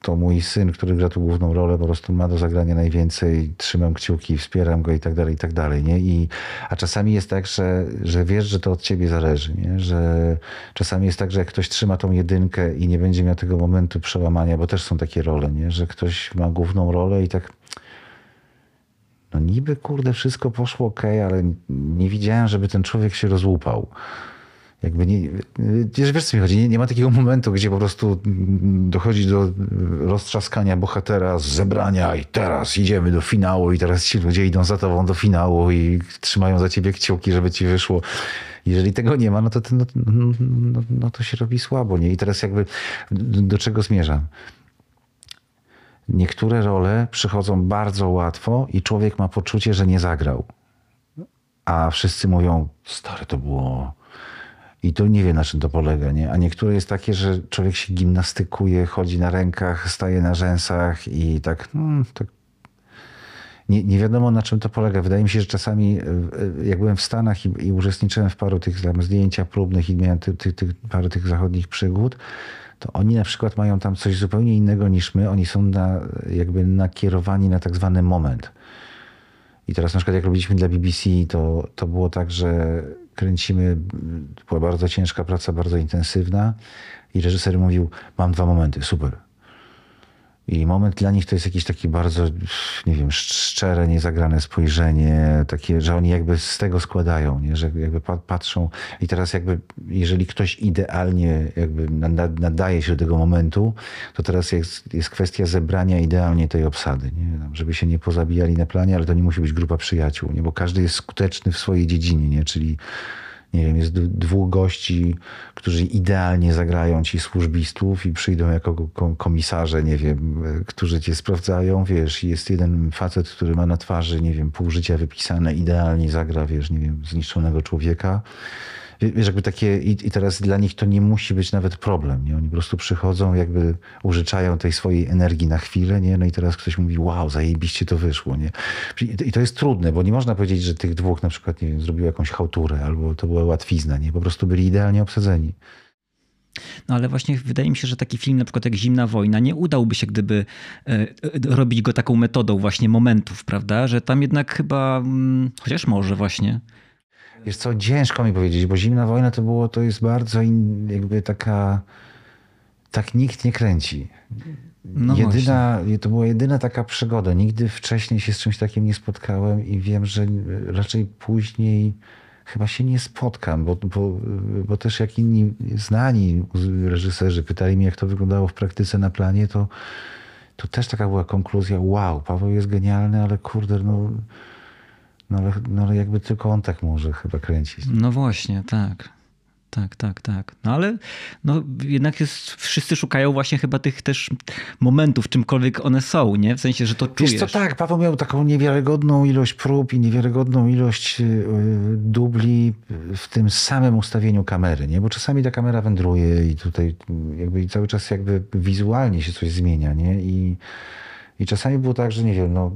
to mój syn, który gra tu główną rolę, po prostu ma do zagrania najwięcej, trzymam kciuki, wspieram go i tak dalej, i tak dalej, nie? I, a czasami jest tak, że, że wiesz, że to od ciebie zależy, nie? Że czasami jest tak, że jak ktoś trzyma tą jedynkę i nie będzie miał tego momentu przełamania, bo też są takie role, nie? Że ktoś ma główną rolę i tak no niby, kurde, wszystko poszło ok, ale nie widziałem, żeby ten człowiek się rozłupał jakby nie, wiesz, co mi chodzi, nie, nie, ma takiego momentu, gdzie po prostu dochodzi do roztrzaskania bohatera zebrania i teraz idziemy do finału i teraz ci ludzie idą za tobą do finału i trzymają za ciebie kciuki, żeby ci wyszło. Jeżeli tego nie ma, no to, no, no, no to się robi słabo, nie? I teraz jakby do czego zmierzam? Niektóre role przychodzą bardzo łatwo i człowiek ma poczucie, że nie zagrał. A wszyscy mówią, stary, to było i to nie wie, na czym to polega. Nie? A niektóre jest takie, że człowiek się gimnastykuje, chodzi na rękach, staje na rzęsach i tak, hmm, tak nie, nie, wiadomo na czym to polega. Wydaje mi się, że czasami e, e, jak byłem w Stanach i, i uczestniczyłem w paru tych tam zdjęciach próbnych i miałem ty, ty, ty, parę tych zachodnich przygód, to oni na przykład mają tam coś zupełnie innego niż my. Oni są na, jakby nakierowani na tak zwany moment. I teraz na przykład jak robiliśmy dla BBC, to, to było tak, że kręcimy, była bardzo ciężka praca, bardzo intensywna i reżyser mówił, mam dwa momenty, super. I moment dla nich to jest jakiś taki bardzo, nie wiem, szczere, niezagrane spojrzenie, takie, że oni jakby z tego składają, nie? że jakby patrzą i teraz jakby, jeżeli ktoś idealnie jakby nadaje się do tego momentu, to teraz jest, jest kwestia zebrania idealnie tej obsady, nie? żeby się nie pozabijali na planie, ale to nie musi być grupa przyjaciół, nie? bo każdy jest skuteczny w swojej dziedzinie, nie? czyli nie wiem, jest dwóch gości, którzy idealnie zagrają ci służbistów i przyjdą jako komisarze, nie wiem, którzy cię sprawdzają, wiesz, jest jeden facet, który ma na twarzy, nie wiem, pół życia wypisane, idealnie zagra, wiesz, nie wiem, zniszczonego człowieka. Wiesz, jakby takie, i, i teraz dla nich to nie musi być nawet problem, nie? Oni po prostu przychodzą, jakby użyczają tej swojej energii na chwilę, nie? No i teraz ktoś mówi, wow, zajebiście to wyszło, nie? I to jest trudne, bo nie można powiedzieć, że tych dwóch na przykład, nie wiem, zrobił jakąś chałturę albo to była łatwizna, nie? Po prostu byli idealnie obsadzeni. No ale właśnie wydaje mi się, że taki film na przykład jak Zimna Wojna nie udałby się, gdyby e, robić go taką metodą właśnie momentów, prawda? Że tam jednak chyba, mm, chociaż może właśnie. Wiesz co, ciężko mi powiedzieć, bo Zimna Wojna to było, to jest bardzo in, jakby taka, tak nikt nie kręci. No jedyna, właśnie. to była jedyna taka przygoda. Nigdy wcześniej się z czymś takim nie spotkałem i wiem, że raczej później chyba się nie spotkam, bo, bo, bo też jak inni znani reżyserzy pytali mnie, jak to wyglądało w praktyce na planie, to, to też taka była konkluzja, wow, Paweł jest genialny, ale kurde, no, no, ale, no ale jakby tylko on tak może chyba kręcić. No właśnie, tak. Tak, tak, tak. No ale no, jednak jest, wszyscy szukają właśnie chyba tych też momentów, czymkolwiek one są, nie? W sensie, że to czujesz. Wiesz co, tak, Paweł miał taką niewiarygodną ilość prób i niewiarygodną ilość y, dubli w tym samym ustawieniu kamery, nie? Bo czasami ta kamera wędruje i tutaj jakby cały czas jakby wizualnie się coś zmienia, nie? I, i czasami było tak, że nie wiem, no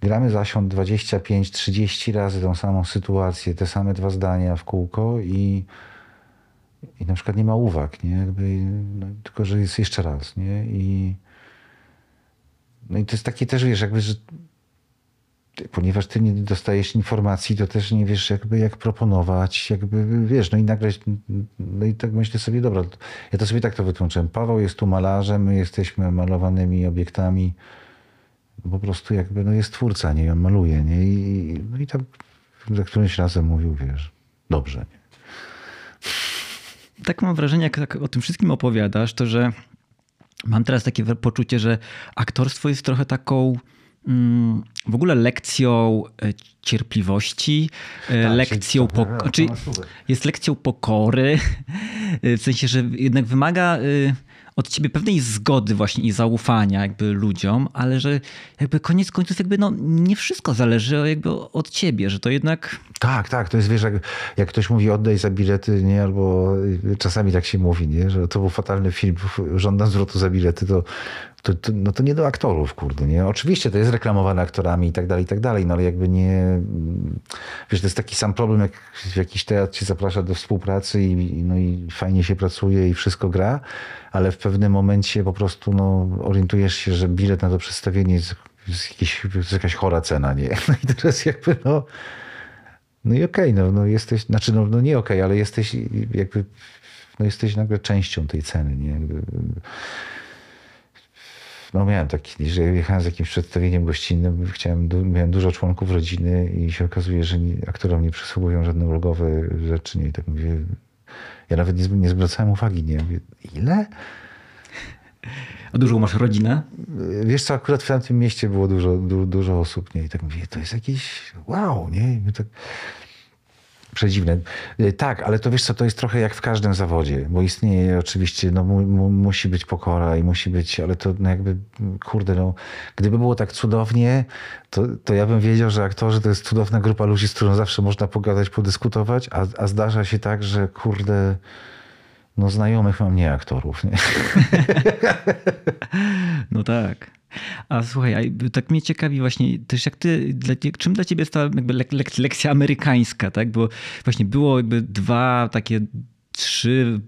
gramy zasiąd 25-30 razy tą samą sytuację, te same dwa zdania w kółko i, i na przykład nie ma uwag, nie? Jakby, no, tylko, że jest jeszcze raz, nie? I, no i to jest takie też, wiesz, jakby, że ponieważ ty nie dostajesz informacji, to też nie wiesz jakby jak proponować, jakby wiesz, no i nagle, no i tak myślę sobie, dobra, ja to sobie tak to wytłumaczyłem. Paweł jest tu malarzem, my jesteśmy malowanymi obiektami, po prostu jakby no jest twórca, nie? I on maluje, nie? I, no i tam za którymś razem mówił, wiesz, dobrze, nie? Tak mam wrażenie, jak tak o tym wszystkim opowiadasz, to że mam teraz takie poczucie, że aktorstwo jest trochę taką mm, w ogóle lekcją e, cierpliwości, e, tak, lekcją pok- czy jest lekcją pokory, [LAUGHS] w sensie, że jednak wymaga y, od ciebie pewnej zgody właśnie i zaufania jakby ludziom, ale że jakby koniec końców jakby no nie wszystko zależy jakby od ciebie, że to jednak... Tak, tak, to jest wiesz, jak, jak ktoś mówi oddaj za bilety, nie, albo czasami tak się mówi, nie, że to był fatalny film, żądam zwrotu za bilety, to to, to, no to nie do aktorów, kurde, nie? Oczywiście to jest reklamowane aktorami i tak dalej, i tak dalej, no ale jakby nie... Wiesz, to jest taki sam problem, jak jakiś teatr cię zaprasza do współpracy i, no i fajnie się pracuje i wszystko gra, ale w pewnym momencie po prostu no, orientujesz się, że bilet na to przedstawienie jest, jest, jakiś, jest jakaś chora cena, nie? No i teraz jakby no... No i okej, okay, no, no jesteś, znaczy no, no nie okej, okay, ale jesteś jakby, no jesteś nagle częścią tej ceny, nie? No miałem taki, że jechałem z jakimś przedstawieniem gościnnym, chciałem, miałem dużo członków rodziny i się okazuje, że nie, aktorom nie przysługują żadne ulgowe rzeczy. Nie? I tak mówię, ja nawet nie, nie zwracałem uwagi, nie? Mówię, ile? A dużo masz rodzinę? Wiesz co, akurat w tamtym mieście było dużo, du, dużo osób, nie? I tak mówię, to jest jakiś wow, nie? I tak, Przedziwne. Y, tak, ale to wiesz co, to jest trochę jak w każdym zawodzie, bo istnieje oczywiście, no mu, mu, musi być pokora i musi być, ale to no jakby, kurde, no, gdyby było tak cudownie, to, to ja bym wiedział, że aktorzy to jest cudowna grupa ludzi, z którą zawsze można pogadać, podyskutować, a, a zdarza się tak, że kurde, no znajomych mam nie aktorów. Nie? [LAUGHS] No tak. A słuchaj, a tak mnie ciekawi właśnie też jak ty, dla, czym dla ciebie jest ta jakby lek, lek, lekcja amerykańska, tak? Bo właśnie było jakby dwa takie trzy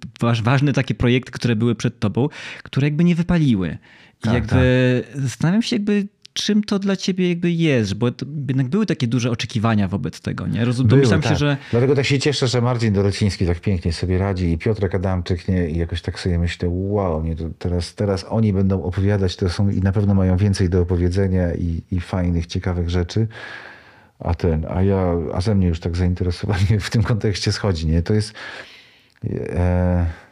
ważne takie projekty, które były przed tobą, które jakby nie wypaliły. I tak, jakby tak. zastanawiam się jakby czym to dla ciebie jakby jest, bo jednak były takie duże oczekiwania wobec tego, nie? Rozum, były, domyślam tak. się, że... Dlatego tak się cieszę, że Marcin Dorociński tak pięknie sobie radzi i Piotr Adamczyk, nie? I jakoś tak sobie myślę, wow, nie? Teraz, teraz oni będą opowiadać, to są i na pewno mają więcej do opowiedzenia i, i fajnych, ciekawych rzeczy. A ten, a ja, a ze mnie już tak zainteresowanie w tym kontekście schodzi, nie? To jest... E,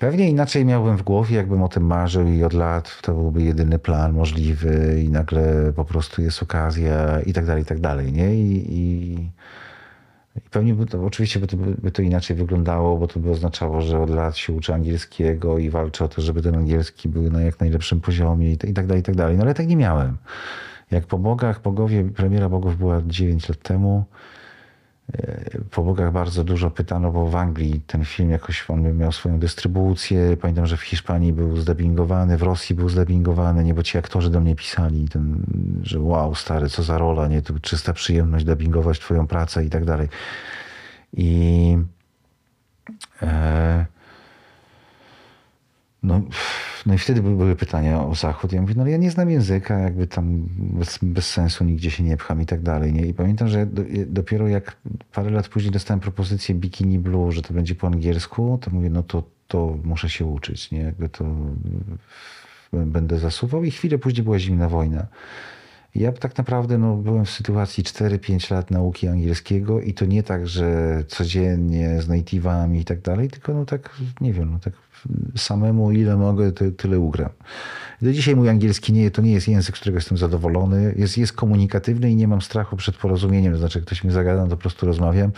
Pewnie inaczej miałbym w głowie, jakbym o tym marzył i od lat to byłby jedyny plan możliwy i nagle po prostu jest okazja i tak dalej, i tak dalej, nie? I, i, i pewnie by to, oczywiście by to, by to inaczej wyglądało, bo to by oznaczało, że od lat się uczę angielskiego i walczę o to, żeby ten angielski był na jak najlepszym poziomie i, i tak dalej, i tak dalej. No ale tak nie miałem. Jak po Bogach, Bogowie, premiera Bogów była 9 lat temu, po bogach bardzo dużo pytano, bo w Anglii ten film jakoś on miał swoją dystrybucję. Pamiętam, że w Hiszpanii był zdubbingowany, w Rosji był zdubbingowany, nie, bo ci aktorzy do mnie pisali, ten, że wow, stary, co za rola, nie, to czysta przyjemność dubbingować twoją pracę i tak dalej. I e, no, no i wtedy były pytania o Zachód. Ja mówię, no ja nie znam języka, jakby tam bez, bez sensu nigdzie się nie pcham i tak dalej. Nie? I pamiętam, że do, dopiero jak parę lat później dostałem propozycję Bikini Blue, że to będzie po angielsku, to mówię, no to, to muszę się uczyć, nie? Jakby to będę zasuwał. I chwilę później była zimna wojna. Ja tak naprawdę no, byłem w sytuacji 4-5 lat nauki angielskiego i to nie tak, że codziennie z native'ami i tak dalej, tylko no tak, nie wiem, no tak samemu ile mogę, tyle ugram. Do dzisiaj mój angielski nie, to nie jest język, z którego jestem zadowolony. Jest, jest komunikatywny i nie mam strachu przed porozumieniem. Znaczy, ktoś mi zagada, to po prostu rozmawiam.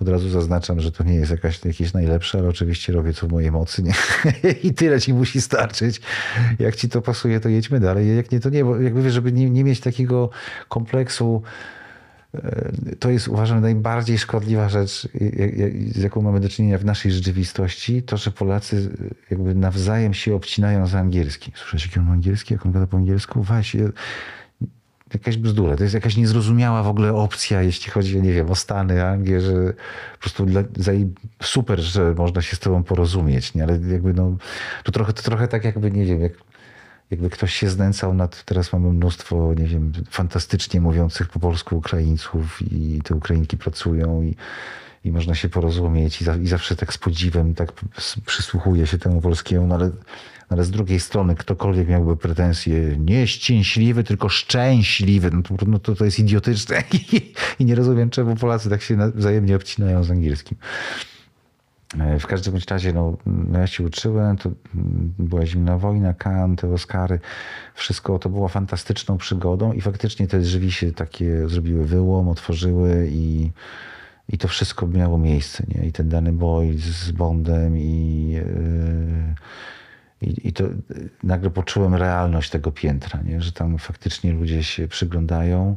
Od razu zaznaczam, że to nie jest jakaś, jakieś najlepsze, ale oczywiście robię co w mojej mocy. Nie? [LAUGHS] I tyle ci musi starczyć. Jak ci to pasuje, to jedźmy dalej. Jak nie, to nie. Bo jakby, żeby nie, nie mieć takiego kompleksu, to jest uważam najbardziej szkodliwa rzecz, z jaką mamy do czynienia w naszej rzeczywistości, to, że Polacy jakby nawzajem się obcinają za angielski. Słyszałeś, jaki on angielski, jak on gada po angielsku? Weź, jakaś bzdura. To jest jakaś niezrozumiała w ogóle opcja, jeśli chodzi, nie wiem, o Stany, Anglię, że po prostu dla, super, że można się z tobą porozumieć, nie? ale jakby no, to trochę, to trochę tak jakby, nie wiem, jak jakby ktoś się znęcał nad, teraz mamy mnóstwo, nie wiem, fantastycznie mówiących po polsku Ukraińców i te Ukrainki pracują i, i można się porozumieć i, za, i zawsze tak z podziwem tak przysłuchuje się temu polskiemu, no ale, ale z drugiej strony ktokolwiek miałby pretensje nie ścięśliwy, tylko szczęśliwy, no to, no to, to jest idiotyczne [LAUGHS] I, i nie rozumiem, czemu Polacy tak się wzajemnie obcinają z angielskim. E, w każdym razie, no, no, ja się uczyłem, to była zimna wojna, Kan, te Oscary, wszystko to było fantastyczną przygodą i faktycznie te drzwi się takie zrobiły wyłom, otworzyły i, i to wszystko miało miejsce, nie? I ten dany boy z Bondem i, yy, i, i to nagle poczułem realność tego piętra, nie? Że tam faktycznie ludzie się przyglądają,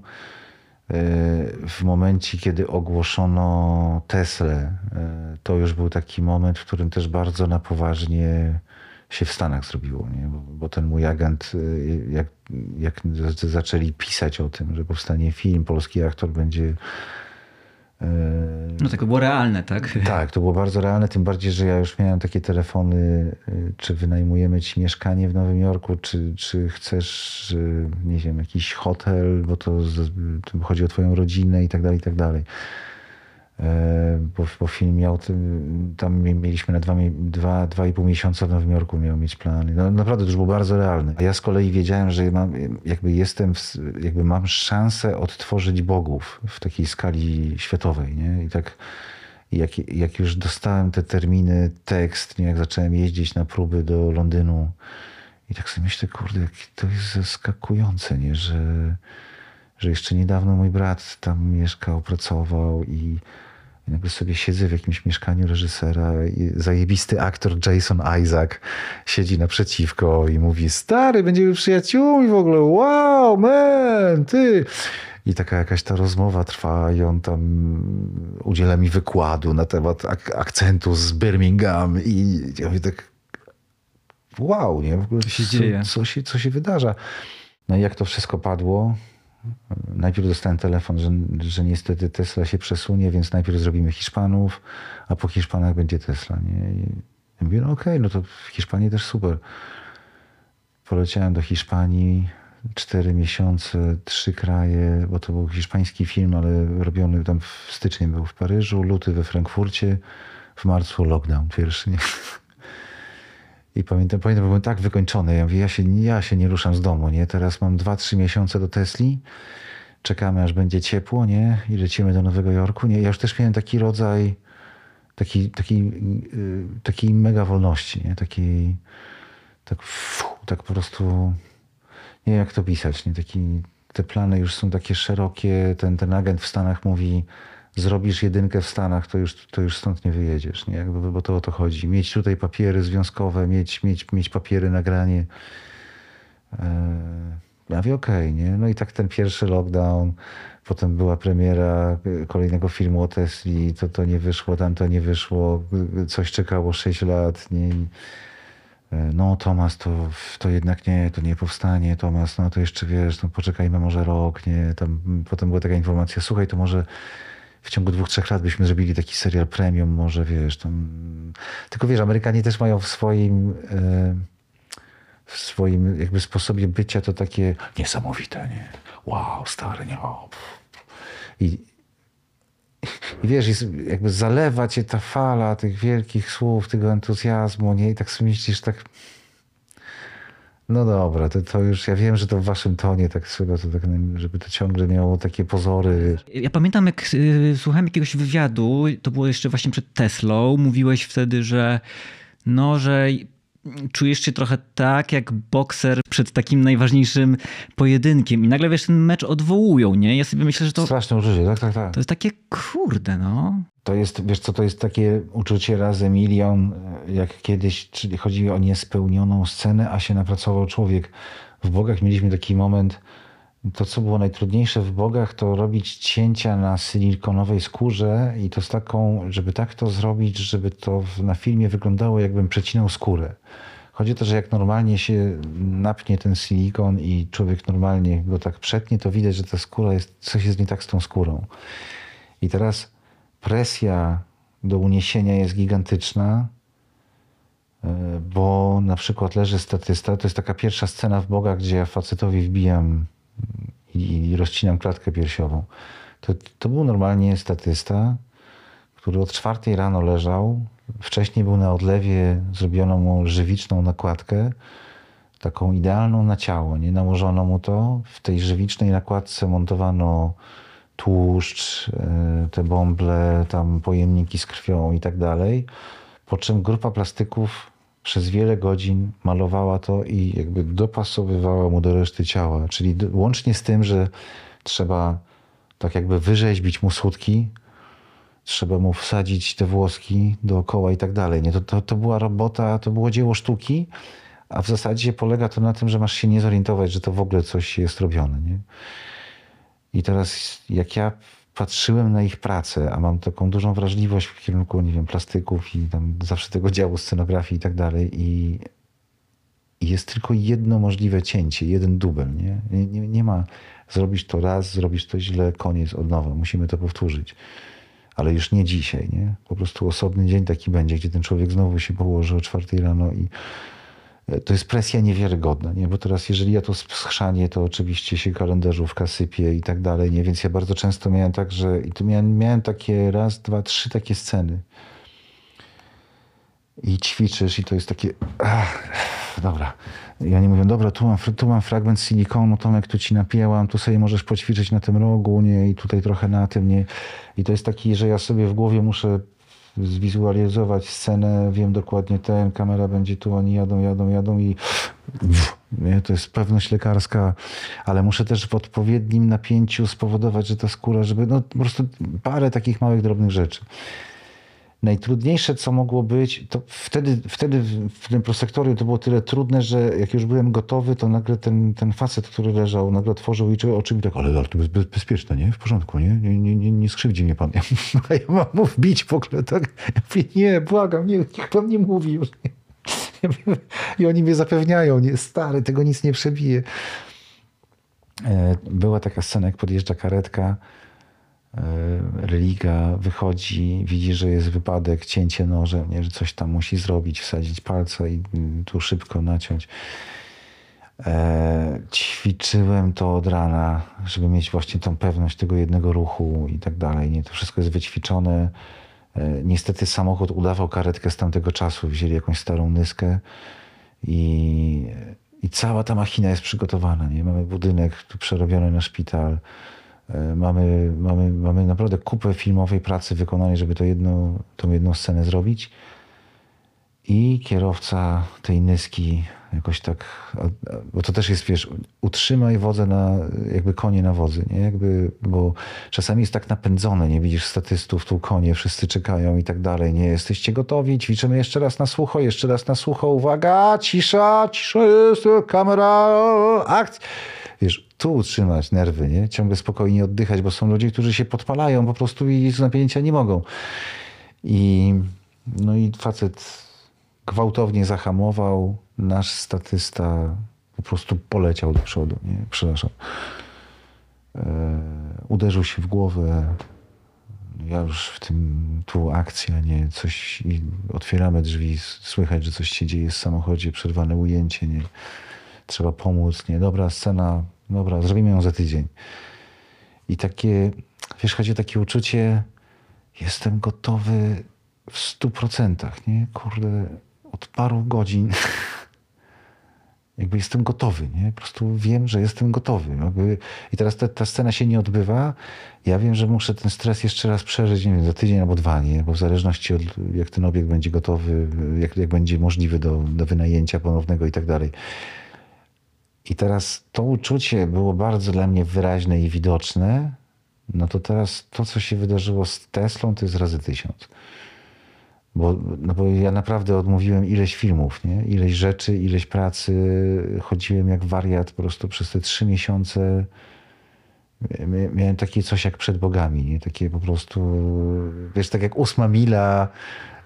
w momencie, kiedy ogłoszono Teslę, e, to już był taki moment, w którym też bardzo na poważnie się w Stanach zrobiło, nie? Bo, bo ten mój agent, e, jak, jak zaczęli pisać o tym, że powstanie film, polski aktor będzie no to było realne, tak? Tak, to było bardzo realne, tym bardziej, że ja już miałem takie telefony, y, czy wynajmujemy ci mieszkanie w Nowym Jorku, czy, czy chcesz, y, nie wiem, jakiś hotel, bo to, to chodzi o twoją rodzinę i tak dalej, i tak dalej. E, bo, bo film miał, tam mieliśmy na dwa, dwa, dwa pół miesiąca w Nowym Jorku miał mieć plany. No, naprawdę to już było bardzo realne. A ja z kolei wiedziałem, że mam, jakby jestem, w, jakby mam szansę odtworzyć bogów w takiej skali światowej, nie? I tak jak, jak już dostałem te terminy, tekst, nie? jak zacząłem jeździć na próby do Londynu i tak sobie myślę, kurde, to jest zaskakujące, nie? Że, że jeszcze niedawno mój brat tam mieszkał, pracował i i nagle sobie siedzę w jakimś mieszkaniu reżysera i zajebisty aktor Jason Isaac siedzi naprzeciwko i mówi stary, będziemy przyjaciółmi w ogóle, wow, man, ty. I taka jakaś ta rozmowa trwa i on tam udziela mi wykładu na temat ak akcentu z Birmingham i ja mówię tak wow, nie? W ogóle co się dzieje? Co się, co się wydarza? No i jak to wszystko padło, Najpierw dostałem telefon, że, że niestety Tesla się przesunie, więc najpierw zrobimy Hiszpanów, a po Hiszpanach będzie Tesla. Nie? I mówię, no okej, okay, no to w Hiszpanii też super. Poleciałem do Hiszpanii, cztery miesiące, trzy kraje, bo to był hiszpański film, ale robiony tam w styczniu był w Paryżu, luty we Frankfurcie, w marcu lockdown pierwszy. Nie? I pamiętam, pamiętam, byłem tak wykończony. Ja mówię, ja się, ja się nie ruszam z domu, nie? Teraz mam 2-3 miesiące do Tesli. Czekamy, aż będzie ciepło, nie? I lecimy do Nowego Jorku, nie? Ja już też miałem taki rodzaj taki, taki, yy, takiej mega wolności, nie? Takiej, tak, tak po prostu, nie wiem jak to pisać, nie? Taki, te plany już są takie szerokie. Ten, ten agent w Stanach mówi, zrobisz jedynkę w Stanach, to już, to już stąd nie wyjedziesz, nie? Bo, bo to o to chodzi. Mieć tutaj papiery związkowe, mieć, mieć, mieć papiery nagranie. E, Ja mówię, okej, nie? No i tak ten pierwszy lockdown, potem była premiera kolejnego filmu o Tesli, to to nie wyszło, tam to nie wyszło, coś czekało 6 lat, nie? E, No, Tomas, to, to jednak nie, to nie powstanie, Tomas, no to jeszcze wiesz, no poczekajmy może rok, nie? Tam potem była taka informacja, słuchaj, to może w ciągu dwóch, trzech lat byśmy zrobili taki serial premium, może wiesz, tam... Tylko wiesz, Amerykanie też mają w swoim, e, w swoim jakby sposobie bycia to takie niesamowite, nie? Wow, stary, nie? I, i wiesz, jest, jakby zalewa cię ta fala tych wielkich słów, tego entuzjazmu, nie? I tak sobie myślisz, tak... No dobra, to, to już ja wiem, że to w waszym tonie tak trzeba, to tak, żeby to ciągle miało takie pozory. Ja pamiętam, jak y, słuchałem jakiegoś wywiadu, to było jeszcze właśnie przed Teslą, mówiłeś wtedy, że no, że czujesz się trochę tak, jak bokser przed takim najważniejszym pojedynkiem i nagle, wiesz, ten mecz odwołują, nie? Ja sobie myślę, że to, Straszne uczucie, tak, tak, tak. to jest takie kurde, no. To jest, wiesz co, to jest takie uczucie razy milion, jak kiedyś, czyli chodzi o niespełnioną scenę, a się napracował człowiek. W Bogach mieliśmy taki moment, to co było najtrudniejsze w Bogach, to robić cięcia na silikonowej skórze i to z taką, żeby tak to zrobić, żeby to na filmie wyglądało jakbym przecinał skórę. Chodzi o to, że jak normalnie się napnie ten silikon i człowiek normalnie go tak przetnie, to widać, że ta skóra jest, coś jest nie tak z tą skórą. I teraz presja do uniesienia jest gigantyczna, e, bo na przykład leży statysta, to jest taka pierwsza scena w Bogach, gdzie ja facetowi wbijam i rozcinam klatkę piersiową. To, to był normalnie statysta, który od czwartej rano leżał. Wcześniej był na odlewie, zrobiono mu żywiczną nakładkę, taką idealną na ciało. Nie nałożono mu to. W tej żywicznej nakładce montowano tłuszcz, e, te bąble, tam pojemniki z krwią i tak dalej. Po czym grupa plastyków przez wiele godzin malowała to i jakby dopasowywała mu do reszty ciała. Czyli łącznie z tym, że trzeba tak jakby wyrzeźbić mu sutki, trzeba mu wsadzić te włoski dookoła i tak dalej. Nie? To, to, to była robota, to było dzieło sztuki, a w zasadzie polega to na tym, że masz się nie zorientować, że to w ogóle coś jest robione. Nie? I teraz jak ja patrzyłem na ich pracę, a mam taką dużą wrażliwość w kierunku, nie wiem, plastyków i tam zawsze tego działu scenografii i tak dalej i jest tylko jedno możliwe cięcie, jeden dubel. Nie? Nie, nie, nie ma zrobić to raz, zrobisz to źle, koniec, od nowa. Musimy to powtórzyć. Ale już nie dzisiaj. Nie? Po prostu osobny dzień taki będzie, gdzie ten człowiek znowu się położy o czwartej rano i to jest presja niewiarygodna, nie? bo teraz jeżeli ja to schrzanię, to oczywiście się kalendarzówka sypie i tak dalej, nie? więc ja bardzo często miałem tak, że i tu miałem, miałem takie raz, dwa, trzy takie sceny i ćwiczysz i to jest takie ach, dobra. I oni mówią, dobra, tu mam, tu mam fragment silikonu, Tomek, tu ci napięłam, tu sobie możesz poćwiczyć na tym rogu, nie, i tutaj trochę na tym, nie. I to jest taki, że ja sobie w głowie muszę zwizualizować scenę, wiem dokładnie ten, kamera będzie tu, oni jadą, jadą, jadą i nie, to jest pewność lekarska, ale muszę też w odpowiednim napięciu spowodować, że ta skóra, żeby, no po prostu parę takich małych, drobnych rzeczy. Najtrudniejsze, co mogło być, to wtedy, wtedy w tym prosektorium to było tyle trudne, że jak już byłem gotowy, to nagle ten, ten facet, który leżał, nagle otworzył i oczy mi tak, ale, ale to jest bez, bezpieczne, nie? W porządku, nie? Nie, nie, nie, nie skrzywdzi mnie pan. [LAUGHS] Ja, ja mam mu wbić w ogóle, tak? Ja mówię, nie, błagam, nie, niech pan nie mówi już. [LAUGHS] I oni mnie zapewniają, nie, stary, tego nic nie przebije. E, Była taka scena, jak podjeżdża karetka, religa wychodzi, widzi, że jest wypadek, cięcie nożem, nie, że coś tam musi zrobić, wsadzić palca i mm, tu szybko naciąć. E, ćwiczyłem to od rana, żeby mieć właśnie tą pewność tego jednego ruchu i tak dalej. Nie, to wszystko jest wyćwiczone. E, niestety samochód udawał karetkę z tamtego czasu. Wzięli jakąś starą nyskę i, i cała ta machina jest przygotowana. Nie? Mamy budynek tu przerobiony na szpital. E, Mamy, mamy, mamy naprawdę kupę filmowej pracy wykonanej, żeby to jedno, tą jedną scenę zrobić. i kierowca tej Nyski jakoś tak, bo to też jest, wiesz, utrzymaj wodze na, jakby konie na wodzy, nie? Jakby, bo czasami jest tak napędzone, nie widzisz statystów, tu konie, wszyscy czekają i tak dalej, nie? Jesteście gotowi, ćwiczymy jeszcze raz na słucho, jeszcze raz na słucho, uwaga, cisza, cisza jest, kamera, akcja. Wiesz, tu utrzymać nerwy, nie? Ciągle spokojnie oddychać, bo są ludzie, którzy się podpalają po prostu i z napięcia nie mogą. I no i facet gwałtownie zahamował, nasz statysta po prostu poleciał do przodu, nie? Przepraszam. E, uderzył się w głowę. Ja już w tym, tu akcja, nie? Coś, i otwieramy drzwi, słychać, że coś się dzieje w samochodzie, przerwane ujęcie, nie? Trzeba pomóc, nie? Dobra, scena, dobra, zrobimy ją za tydzień. I takie, wiesz, chodzi o takie uczucie, jestem gotowy w stu procentach, nie? Kurde, od paru godzin [LAUGHS] jakby jestem gotowy, nie? Po prostu wiem, że jestem gotowy. Jakby I teraz ta, ta, scena się nie odbywa. Ja wiem, że muszę ten stres jeszcze raz przeżyć, nie wiem, za tydzień albo dwa, nie? Bo w zależności od jak ten obiekt będzie gotowy, jak, jak będzie możliwy do, do wynajęcia ponownego i tak dalej. I teraz to uczucie było bardzo dla mnie wyraźne i widoczne. No to teraz to, co się wydarzyło z Teslą, to jest razy tysiąc. Bo, no bo ja naprawdę odmówiłem ileś filmów, nie? ileś rzeczy, ileś pracy. Chodziłem jak wariat po prostu przez te trzy miesiące. Miałem takie coś jak przed bogami, nie? takie po prostu, wiesz, tak jak ósma mila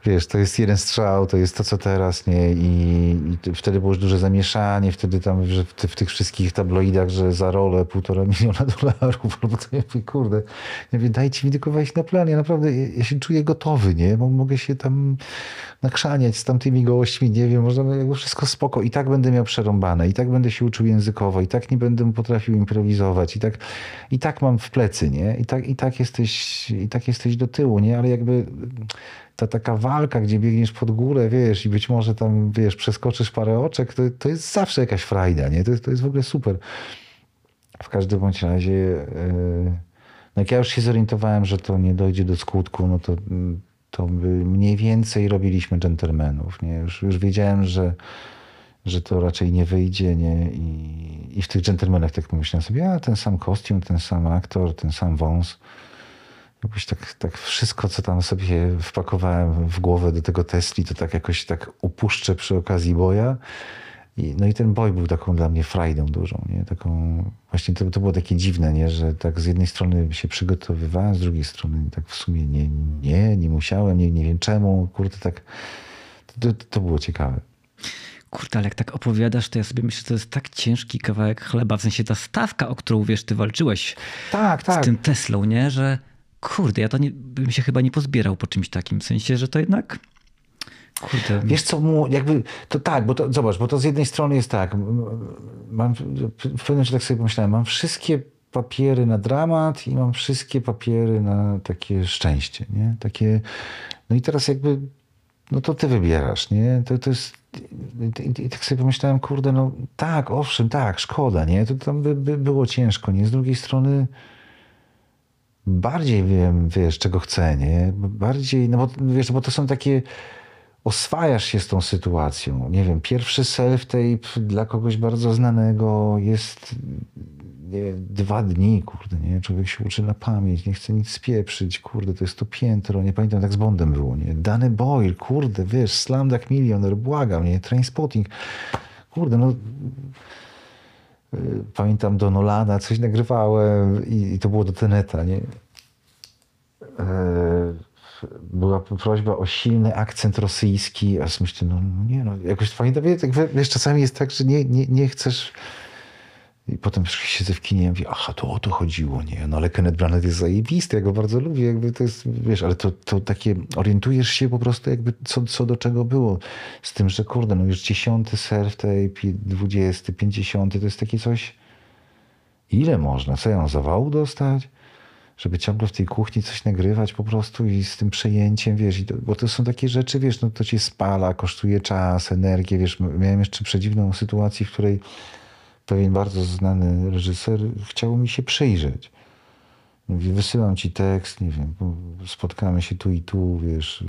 wiesz, to jest jeden strzał, to jest to, co teraz, nie? I, i wtedy było już duże zamieszanie, wtedy tam w, w, tych wszystkich tabloidach, że za rolę półtora [LAUGHS] miliona dolarów, albo to ja mówię, kurde, ja mówię, dajcie mi tylko wejść na plan, ja naprawdę, ja, ja się czuję gotowy, nie? Bo mogę się tam nakrzaniać z tamtymi gośćmi, nie wiem, można jakby wszystko spoko i tak będę miał przerąbane, i tak będę się uczył językowo, i tak nie będę potrafił improwizować, i tak, i tak mam w plecy, nie? I tak, i tak jesteś, i tak jesteś do tyłu, nie? Ale jakby ta taka walka, gdzie biegniesz pod górę, wiesz, i być może tam, wiesz, przeskoczysz parę oczek, to, to jest zawsze jakaś frajda, nie? To, to jest w ogóle super. W każdym bądź razie, yy, no jak ja już się zorientowałem, że to nie dojdzie do skutku, no to, to mniej więcej robiliśmy dżentelmenów, nie? Już, już wiedziałem, że, że to raczej nie wyjdzie, nie? I, i w tych dżentelmenach tak pomyślałem sobie, a ten sam kostium, ten sam aktor, ten sam wąs, jakoś tak, tak wszystko, co tam sobie wpakowałem w głowę do tego Tesli, to tak jakoś tak upuszczę przy okazji boja. I, no i ten boj był taką dla mnie frajdą dużą, nie? Taką, właśnie to, to było takie dziwne, nie? Że tak z jednej strony się przygotowywałem, z drugiej strony tak w sumie nie, nie, nie musiałem, nie, nie wiem czemu, kurde, tak, to, to było ciekawe. Kurde, ale jak tak opowiadasz, to ja sobie myślę, że to jest tak ciężki kawałek chleba, w sensie ta stawka, o którą, wiesz, ty walczyłeś tak, tak. z tym Teslą, nie? Że kurde, ja to nie, bym się chyba nie pozbierał po czymś takim. W sensie, że to jednak. Kurde. Wiesz co, jakby, to tak, bo to, zobacz, bo to z jednej strony jest tak, mam, w pewnym tak sobie pomyślałem, mam wszystkie papiery na dramat i mam wszystkie papiery na takie szczęście, nie? Takie, no i teraz jakby, no to ty wybierasz, nie? To, to jest, i, i tak sobie pomyślałem, kurde, no tak, owszem, tak, szkoda, nie? To tam by, by było ciężko, nie? Z drugiej strony, bardziej wiem, wiesz, czego chcę, nie? Bardziej, no bo wiesz, bo to są takie, oswajasz się z tą sytuacją. Nie wiem, pierwszy self-tape dla kogoś bardzo znanego jest dwa dni, kurde, nie? Człowiek się uczy na pamięć, nie chce nic spieprzyć, kurde, to jest to piętro, nie pamiętam, tak z Bondem było, nie? Danny Boyle, kurde, wiesz, Slamduk Millionaire, błagam, nie? Trainspotting, kurde, no pamiętam do Nolana coś nagrywałem i, i to było do Teneta, nie? E, była prośba o silny akcent rosyjski, a myślę, no nie, no jakoś pamiętam, wiesz, czasami jest tak, że nie, nie, nie chcesz i potem siedzę w kinie i mówię, aha, to o to chodziło, nie? No ale Kenneth Branagh jest zajebisty, ja go bardzo lubię, jakby to jest, wiesz, ale to, to takie, orientujesz się po prostu jakby co, co do czego było. Z tym, że kurde, no już dziesiąty surf tape, dwudziesty, pięćdziesiąty, to jest takie coś, ile można? Co ja zawału dostać? Żeby ciągle w tej kuchni coś nagrywać po prostu i z tym przejęciem, wiesz, to, bo to są takie rzeczy, wiesz, no to cię spala, kosztuje czas, energię, wiesz, miałem jeszcze przedziwną sytuację, w której pewien bardzo znany reżyser chciał mi się przyjrzeć. Mówi, wysyłam ci tekst, nie wiem, spotkamy się tu i tu, wiesz,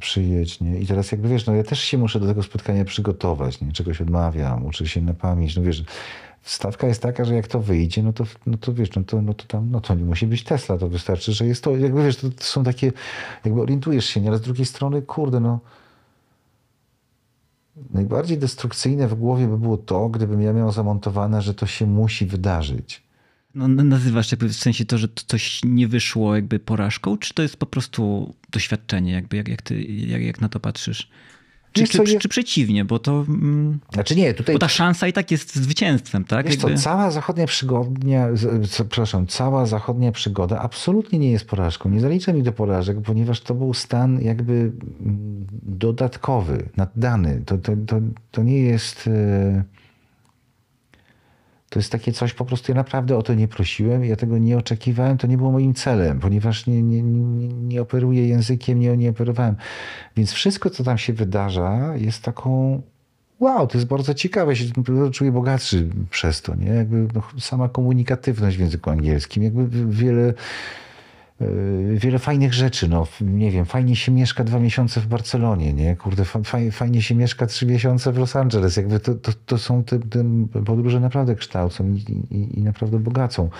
przyjedź, nie? I teraz jakby, wiesz, no ja też się muszę do tego spotkania przygotować, nie? Czegoś odmawiam, uczę się na pamięć, no wiesz, stawka jest taka, że jak to wyjdzie, no to, no to wiesz, no to, no to tam, no to nie musi być Tesla, to wystarczy, że jest to, jakby wiesz, to, to są takie, jakby orientujesz się, nie? Ale z drugiej strony, kurde, no najbardziej destrukcyjne w głowie by było to, gdybym ja miał zamontowane, że to się musi wydarzyć. No, nazywasz jakby w sensie to, że coś nie wyszło jakby porażką, czy to jest po prostu doświadczenie, jakby jak, jak, ty, jak, jak na to patrzysz? Czy, czy, czy, czy, przeciwnie, bo to. Mm, znaczy nie, tutaj. Bo ta szansa i tak jest zwycięstwem, tak? Wiesz Jakby... co, cała zachodnia przygodnia, przepraszam, cała zachodnia przygoda absolutnie nie jest porażką. Nie zaliczam ich do porażek, ponieważ to był stan jakby mm, dodatkowy, naddany. To, to, to, to nie jest. Yy to jest takie coś, po prostu ja naprawdę o to nie prosiłem, ja tego nie oczekiwałem, to nie było moim celem, ponieważ nie, nie, nie, nie operuję językiem, nie, nie operowałem. Więc wszystko, co tam się wydarza, jest taką wow, to jest bardzo ciekawe, się czuję bogatszy przez to, nie? Jakby no, sama komunikatywność w języku angielskim, jakby wiele wiele fajnych rzeczy. No, nie wiem, fajnie się mieszka dwa miesiące w Barcelonie, nie? Kurde, fajnie, fajnie się mieszka trzy miesiące w Los Angeles. Jakby to, to, to są te, te podróże naprawdę kształcą i, i, i naprawdę bogacą.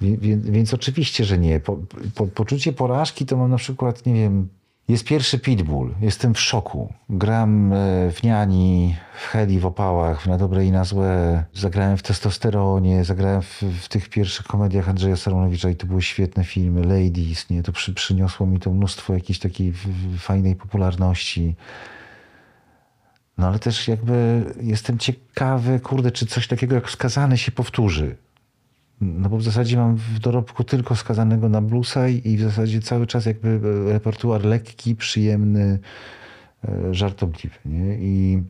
Więc, więc, oczywiście, że nie. Po, po, poczucie porażki to mam na przykład, nie wiem, jest pierwszy Pitbull. Jestem w szoku. Gram e, w niani, w heli, w opałach, na dobre i na złe. Zagrałem w testosteronie, zagrałem w, w tych pierwszych komediach Andrzeja Saronowicza i to były świetne filmy. Ladies, nie? To przy, przyniosło mi to mnóstwo jakiejś takiej fajnej popularności. No ale też jakby jestem ciekawy, kurde, czy coś takiego jak skazany się powtórzy. No bo w zasadzie mam w dorobku tylko skazanego na bluesa i w zasadzie cały czas jakby repertuar lekki, przyjemny, e, żartobliwy. Nie? I,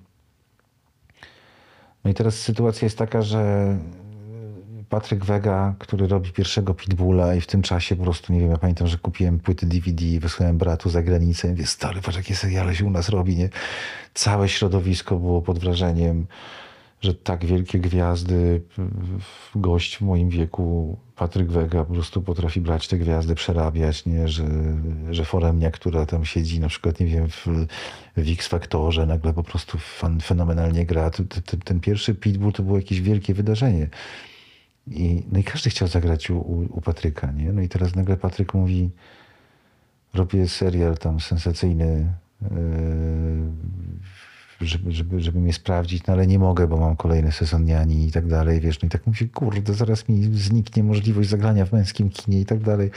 no i teraz sytuacja jest taka, że Patryk Wega, który robi pierwszego Pitbulla i w tym czasie po prostu, nie wiem, ja pamiętam, że kupiłem płyty DVD i wysłałem bratu za granicę mówię, stary, patrz jakie seriale się u nas robi, nie? Całe środowisko było pod wrażeniem że tak wielkie gwiazdy, gość w moim wieku, Patryk Wega, po prostu potrafi brać te gwiazdy, przerabiać, nie? Że, że Foremnia, która tam siedzi na przykład, nie wiem, w, w X-Faktorze, nagle po prostu fan, fenomenalnie gra. Ten, ten, pierwszy Pitbull to było jakieś wielkie wydarzenie. I, no i każdy chciał zagrać u, u, u Patryka, nie? No i teraz nagle Patryk mówi, robię serial tam sensacyjny, yy, żeby, żeby, żeby mnie sprawdzić, no ale nie mogę, bo mam kolejny sezon niani i tak dalej, wiesz, no i tak mówię, kurde, zaraz mi zniknie możliwość zagrania w męskim kinie i tak dalej.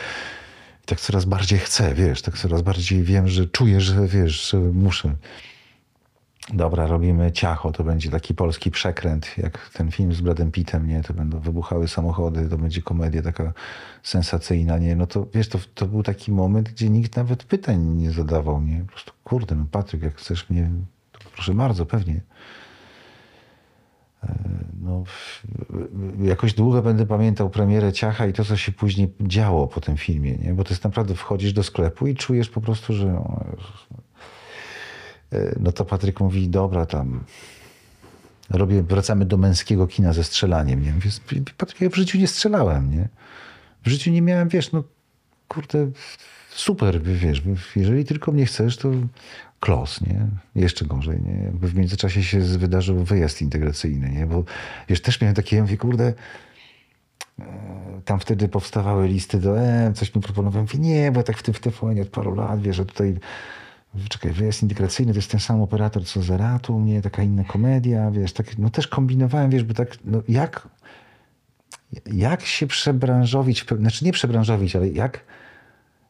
I tak coraz bardziej chcę, wiesz, tak coraz bardziej wiem, że czuję, że wiesz, że muszę. Dobra, robimy ciacho, to będzie taki polski przekręt, jak ten film z Bradem Pittem, nie? To będą wybuchały samochody, to będzie komedia taka sensacyjna, nie? No to wiesz, to, to był taki moment, gdzie nikt nawet pytań nie zadawał, nie? Po prostu, kurde, no Patryk, jak chcesz mnie Proszę bardzo, pewnie. E, no, jakoś długo będę pamiętał premierę Ciacha i to, co się później działo po tym filmie, nie? bo to jest naprawdę, wchodzisz do sklepu i czujesz po prostu, że no, e, no to Patryk mówi, dobra, tam robię, wracamy do męskiego kina ze strzelaniem, nie? Patryk, ja w życiu nie strzelałem, nie? W życiu nie miałem, wiesz, no kurde, super, wiesz, jeżeli tylko mnie chcesz, to klos, nie? Jeszcze gorzej, nie? Jakby w międzyczasie się wydarzył wyjazd integracyjny, nie? Bo wiesz, też miałem takie, ja mówię, kurde, e, tam wtedy powstawały listy do E, coś mi proponowałem, mówię, nie, bo ja tak w tym w TVN od paru lat, wiesz, że tutaj czekaj, wyjazd integracyjny to jest ten sam operator co Zeratu, nie, taka inna komedia, wiesz, tak, no też kombinowałem, wiesz, bo tak, no jak jak się przebranżowić, znaczy nie przebranżowić, ale jak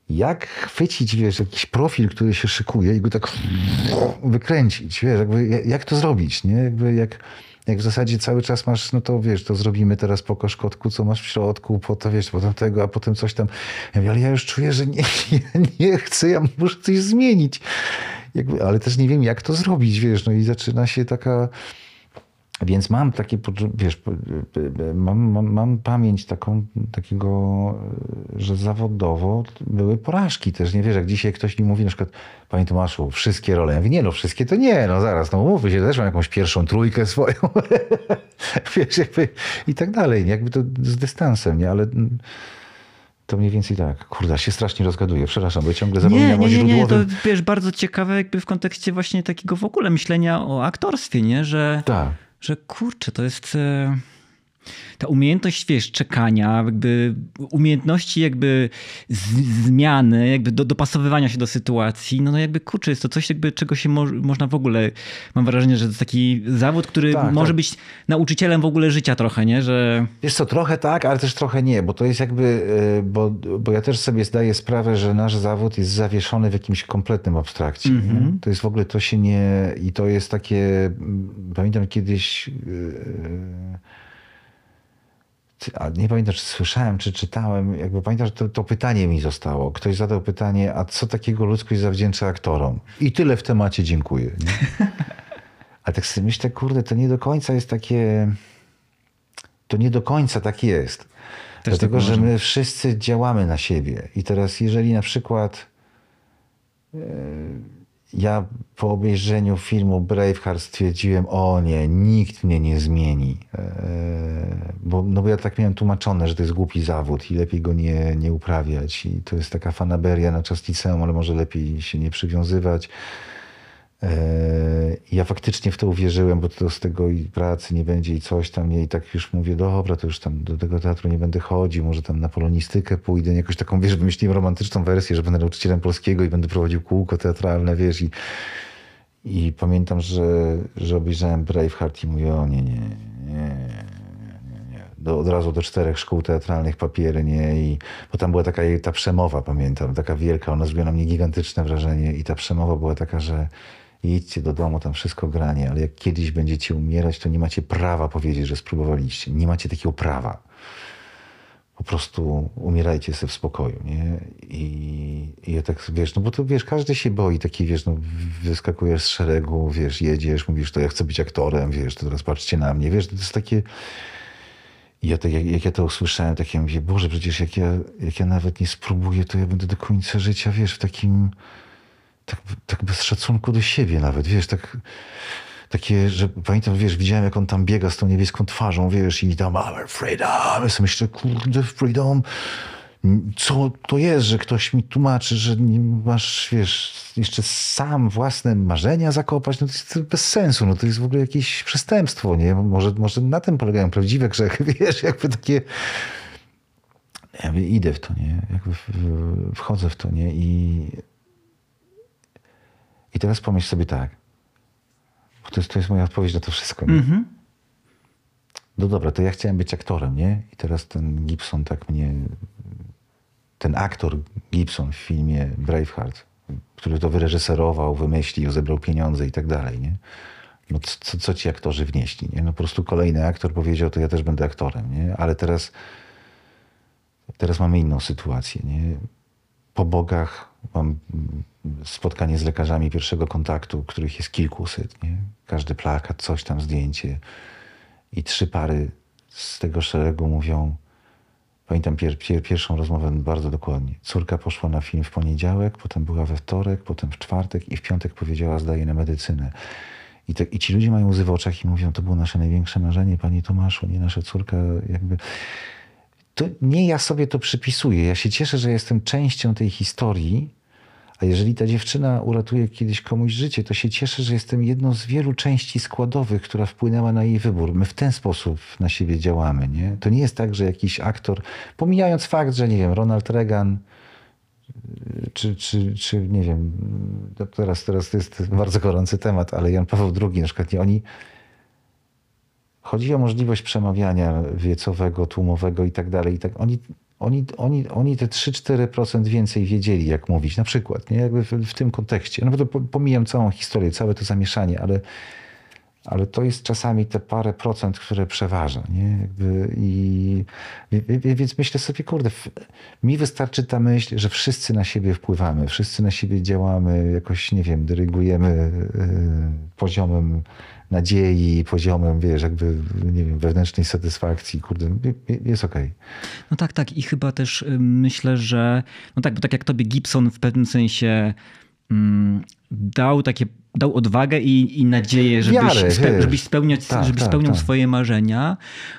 jak chwycić, wiesz, jakiś profil, który się szykuje i go tak wykręcić, wiesz, jakby, jak to zrobić, nie? Jakby jak, jak w zasadzie cały czas masz, no to wiesz, to zrobimy teraz po koszkotku, co masz w środku, po to, wiesz, potem tego, a potem coś tam. Ja mówię, ale ja już czuję, że nie, [LAUGHS] nie, chcę, ja muszę coś zmienić. Jakby, ale też nie wiem, jak to zrobić, wiesz, no i zaczyna się taka więc mam takie, wiesz, mam, mam, mam, pamięć taką, takiego, że zawodowo były porażki też. Nie wiesz, jak dzisiaj ktoś mi mówi na przykład, panie Tomaszu, wszystkie role. Ja mówię, nie no, wszystkie to nie, no zaraz, no mówmy się, też mam jakąś pierwszą trójkę [LAUGHS] swoją. wiesz, jakby i tak dalej, jakby to z dystansem, nie, ale To mniej więcej tak. Kurde, się strasznie rozgaduję. Przepraszam, bo ciągle Nie, zapominam nie, o nie, nie, to źródłowym... wiesz, bardzo ciekawe jakby w kontekście właśnie takiego w ogóle myślenia o aktorstwie, nie? Że, Tak. Że kurczę, to jest e, ta umiejętność, wiesz, czekania, jakby umiejętności jakby zmiany, jakby do, dopasowywania się do sytuacji, no, no jakby kurczę, jest to coś jakby czego się mo, można w ogóle, mam wrażenie, że to jest taki zawód, który Tak, może tak. być nauczycielem w ogóle życia trochę, nie? Że Wiesz co, trochę tak, ale też trochę nie, bo to jest jakby, y, bo, bo ja też sobie zdaję sprawę, że nasz zawód jest zawieszony w jakimś kompletnym abstrakcie. Mhm. nie? To jest w ogóle, to się nie, i to jest takie, mm, pamiętam kiedyś, y, ty- a nie pamiętam, czy słyszałem, czy czytałem, jakby pamiętam, że to, to pytanie mi zostało. Ktoś zadał pytanie, a co takiego ludzkość zawdzięcza aktorom? I tyle w temacie, dziękuję. Nie? [LAUGHS] A tak sobie myślę, kurde, to nie do końca jest takie to nie do końca tak jest. Też Dlatego, tak że my wszyscy działamy na siebie. I teraz, jeżeli na przykład e, ja po obejrzeniu filmu Braveheart stwierdziłem, o nie, nikt mnie nie zmieni. E, Bo, no bo ja tak miałem tłumaczone, że to jest głupi zawód i lepiej go nie, nie uprawiać. I to jest taka fanaberia na czas liceum, ale może lepiej się nie przywiązywać. E, Ja faktycznie w to uwierzyłem, bo to z tego i pracy nie będzie i coś tam nie. I tak już mówię, dobra, to już tam do tego teatru nie będę chodził, może tam na polonistykę pójdę, jakoś taką, wiesz, wymyśliłem romantyczną wersję, że będę nauczycielem polskiego i będę prowadził kółko teatralne, wiesz, i, i pamiętam, że, że obejrzałem Braveheart i mówię, o nie, nie, nie. Do, od razu do czterech szkół teatralnych papiery, nie? I, bo tam była taka ta przemowa, pamiętam, taka wielka, ona zrobiła na mnie gigantyczne wrażenie i ta przemowa była taka, że idźcie do domu, tam wszystko granie, ale jak kiedyś będziecie umierać, to nie macie prawa powiedzieć, że spróbowaliście. Nie macie takiego prawa. Po prostu umierajcie sobie w spokoju, nie? I, i ja tak, wiesz, no bo to, wiesz, każdy się boi, taki, wiesz, no wyskakujesz z szeregu, wiesz, jedziesz, mówisz, to ja chcę być aktorem, wiesz, to teraz patrzcie na mnie, wiesz, to jest takie... I ja tak, jak, jak ja to usłyszałem, tak ja mówię, Boże, przecież jak ja, jak ja nawet nie spróbuję, to ja będę do końca życia, wiesz, w takim tak, tak bez szacunku do siebie nawet, wiesz, tak takie, że pamiętam, wiesz, widziałem jak on tam biega z tą niebieską twarzą, wiesz, i tam I'm freedom, ja sobie myślę, kurde, freedom, co to jest, że ktoś mi tłumaczy, że masz, wiesz, jeszcze sam własne marzenia zakopać, no to jest bez sensu, no to jest w ogóle jakieś przestępstwo, nie? Może, może na tym polegają prawdziwe grzechy, [LAUGHS] wiesz, jakby takie... Ja mówię, idę w to, nie? Jakby wchodzę w to, nie? I, i teraz pomyśl sobie tak, bo to jest, to jest moja odpowiedź na to wszystko, nie? mhm. No dobra, to ja chciałem być aktorem, nie? I teraz ten Gibson tak mnie... Ten aktor Gibson w filmie Braveheart, który to wyreżyserował, wymyślił, zebrał pieniądze i tak dalej, nie? No co, co- co ci aktorzy wnieśli, nie? No po prostu kolejny aktor powiedział, to ja też będę aktorem, nie? Ale teraz, teraz mamy inną sytuację, nie? Po bogach mam spotkanie z lekarzami pierwszego kontaktu, których jest kilkuset, nie? Każdy plakat, coś tam, zdjęcie. I trzy pary z tego szeregu mówią, pamiętam pier, pier, pierwszą rozmowę bardzo dokładnie. Córka poszła na film w poniedziałek, potem była we wtorek, potem w czwartek i w piątek powiedziała, zdaje na medycynę. I, te, I ci ludzie mają łzy w oczach i mówią, to było nasze największe marzenie, panie Tomaszu, nie nasza córka, jakby... To nie ja sobie to przypisuję. Ja się cieszę, że jestem częścią tej historii, a jeżeli ta dziewczyna uratuje kiedyś komuś życie, to się cieszę, że jestem jedną z wielu części składowych, która wpłynęła na jej wybór. My w ten sposób na siebie działamy. Nie? To nie jest tak, że jakiś aktor, pomijając fakt, że nie wiem, Ronald Reagan, czy, czy, czy nie wiem, to teraz, teraz to jest bardzo gorący temat, ale Jan Paweł II na przykład, nie, oni chodzi o możliwość przemawiania wiecowego, tłumowego i tak dalej. I tak, oni, oni, oni, oni te 3-4% więcej wiedzieli, jak mówić, na przykład, nie? Jakby w, w tym kontekście. No to po- pomijam całą historię, całe to zamieszanie, ale, ale to jest czasami te parę procent, które przeważa. Nie? Jakby i, więc myślę sobie, kurde, mi wystarczy ta myśl, że wszyscy na siebie wpływamy, wszyscy na siebie działamy, jakoś, nie wiem, dyrygujemy y, poziomem nadziei, poziomem, wiesz, jakby, nie wiem, wewnętrznej satysfakcji, kurde, je- jest okej. No tak, tak. I chyba też y, myślę, że no tak, bo tak jak tobie Gibson w pewnym sensie mm, dał takie dał odwagę i, i nadzieję, żebyś, Wiarę, spe, żebyś, spełniać, Tak, żebyś tak, spełniał tak. swoje marzenia.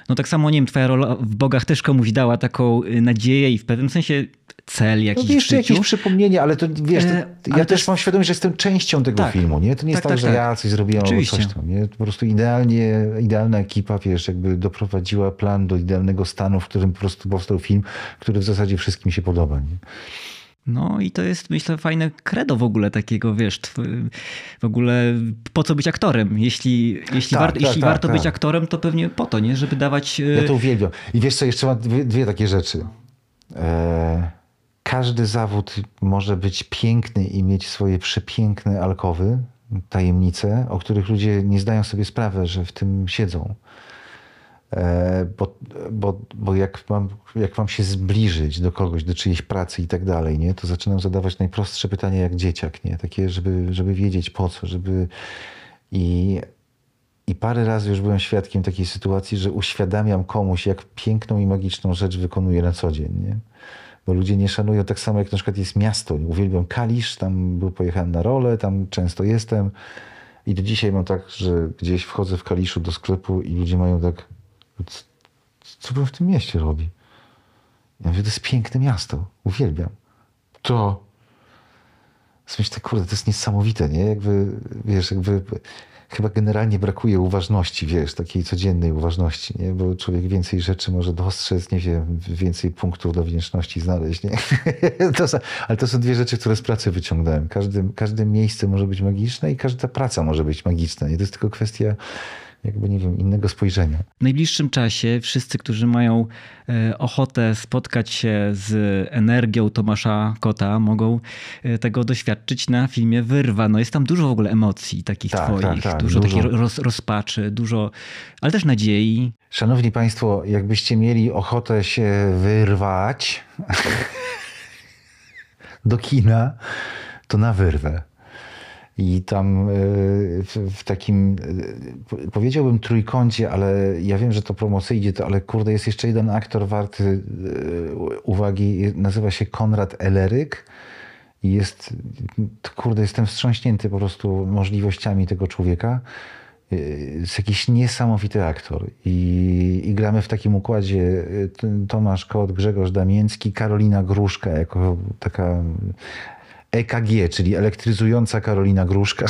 No tak samo, nie wiem, twoja rola w Bogach też komuś dała taką y, nadzieję i w pewnym sensie cel No jakiś w jeszcze jakieś przypomnienie, ale to wiesz, to, E, ja też też- mam świadomość, że jestem częścią tego Tak. filmu, nie? To nie jest Tak, tak, tak, że tak. ja coś zrobiłem Oczywiście. albo coś tam, nie? Po prostu idealnie, idealna ekipa, wiesz, jakby doprowadziła plan do idealnego stanu, w którym po prostu powstał film, który w zasadzie wszystkim się podoba, nie? No i to jest, myślę, fajne credo w ogóle takiego, wiesz, w ogóle po co być aktorem? Jeśli, jeśli, Tak, warto, tak, jeśli tak, warto tak. być aktorem, to pewnie po to, nie? Żeby dawać... y, Ja to uwielbiam. I wiesz co, jeszcze mam dwie, dwie takie rzeczy. E, każdy zawód może być piękny i mieć swoje przepiękne alkowy, tajemnice, o których ludzie nie zdają sobie sprawy, że w tym siedzą. E, bo, bo, bo jak, mam, jak mam się zbliżyć do kogoś, do czyjejś pracy i tak dalej, nie, to zaczynam zadawać najprostsze pytania jak dzieciak, nie? Takie, żeby, żeby wiedzieć po co, żeby... I, i parę razy już byłem świadkiem takiej sytuacji, że uświadamiam komuś, jak piękną i magiczną rzecz wykonuję na co dzień. Nie? Bo ludzie nie szanują tak samo, jak na przykład jest miasto. Uwielbiam Kalisz, tam był, pojechałem na rolę, tam często jestem. I do dzisiaj mam tak, że gdzieś wchodzę w Kaliszu do sklepu i ludzie mają tak, "Co- co pan w tym mieście robi? Ja mówię, to jest piękne miasto, uwielbiam. To Myślę, kurde, to jest niesamowite, nie? Jakby, wiesz, jakby chyba generalnie brakuje uważności, wiesz, takiej codziennej uważności, nie? Bo człowiek więcej rzeczy może dostrzec, nie wiem, więcej punktów do wdzięczności znaleźć, nie? [LAUGHS] To, są- ale to są dwie rzeczy, które z pracy wyciągnąłem. Każde, każde miejsce może być magiczne i każda praca może być magiczna, nie? To jest tylko kwestia jakby, nie wiem, innego spojrzenia. W najbliższym czasie wszyscy, którzy mają e, ochotę spotkać się z energią Tomasza Kota, mogą e, tego doświadczyć na filmie Wyrwa. No jest tam dużo w ogóle emocji takich Tak, twoich, tak, tak, dużo, dużo. takiej roz, rozpaczy, dużo, ale też nadziei. Szanowni Państwo, jakbyście mieli ochotę się wyrwać [LAUGHS] do kina, to na wyrwę. I tam y, w, takim, y, powiedziałbym trójkącie, ale ja wiem, że to promocyjnie, to, ale kurde, jest jeszcze jeden aktor warty y, uwagi. Nazywa się Konrad Eleryk. I jest, kurde, jestem wstrząśnięty po prostu możliwościami tego człowieka. Jest jakiś niesamowity aktor. I, I gramy w takim układzie Tomasz Kot, Grzegorz Damięcki, Karolina Gruszka jako taka EKG, czyli elektryzująca Karolina Gruszka.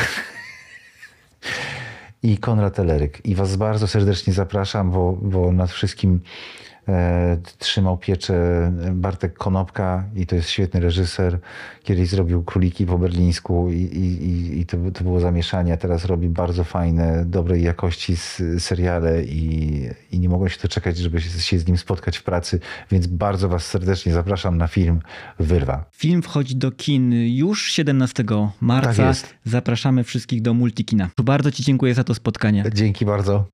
I Konrad Eleryk. I was bardzo serdecznie zapraszam, bo, bo nad wszystkim trzymał pieczę Bartek Konopka i to jest świetny reżyser. Kiedyś zrobił Króliki po berlińsku i, i, i- to, to było zamieszanie, teraz robi bardzo fajne, dobrej jakości seriale i, i nie mogłem się doczekać, żeby się, z nim spotkać w pracy, więc bardzo was serdecznie zapraszam na film Wyrwa. Film wchodzi do kin już 17 marca. Tak jest. Zapraszamy wszystkich do Multikina. Bardzo Ci dziękuję za to spotkanie. Dzięki bardzo.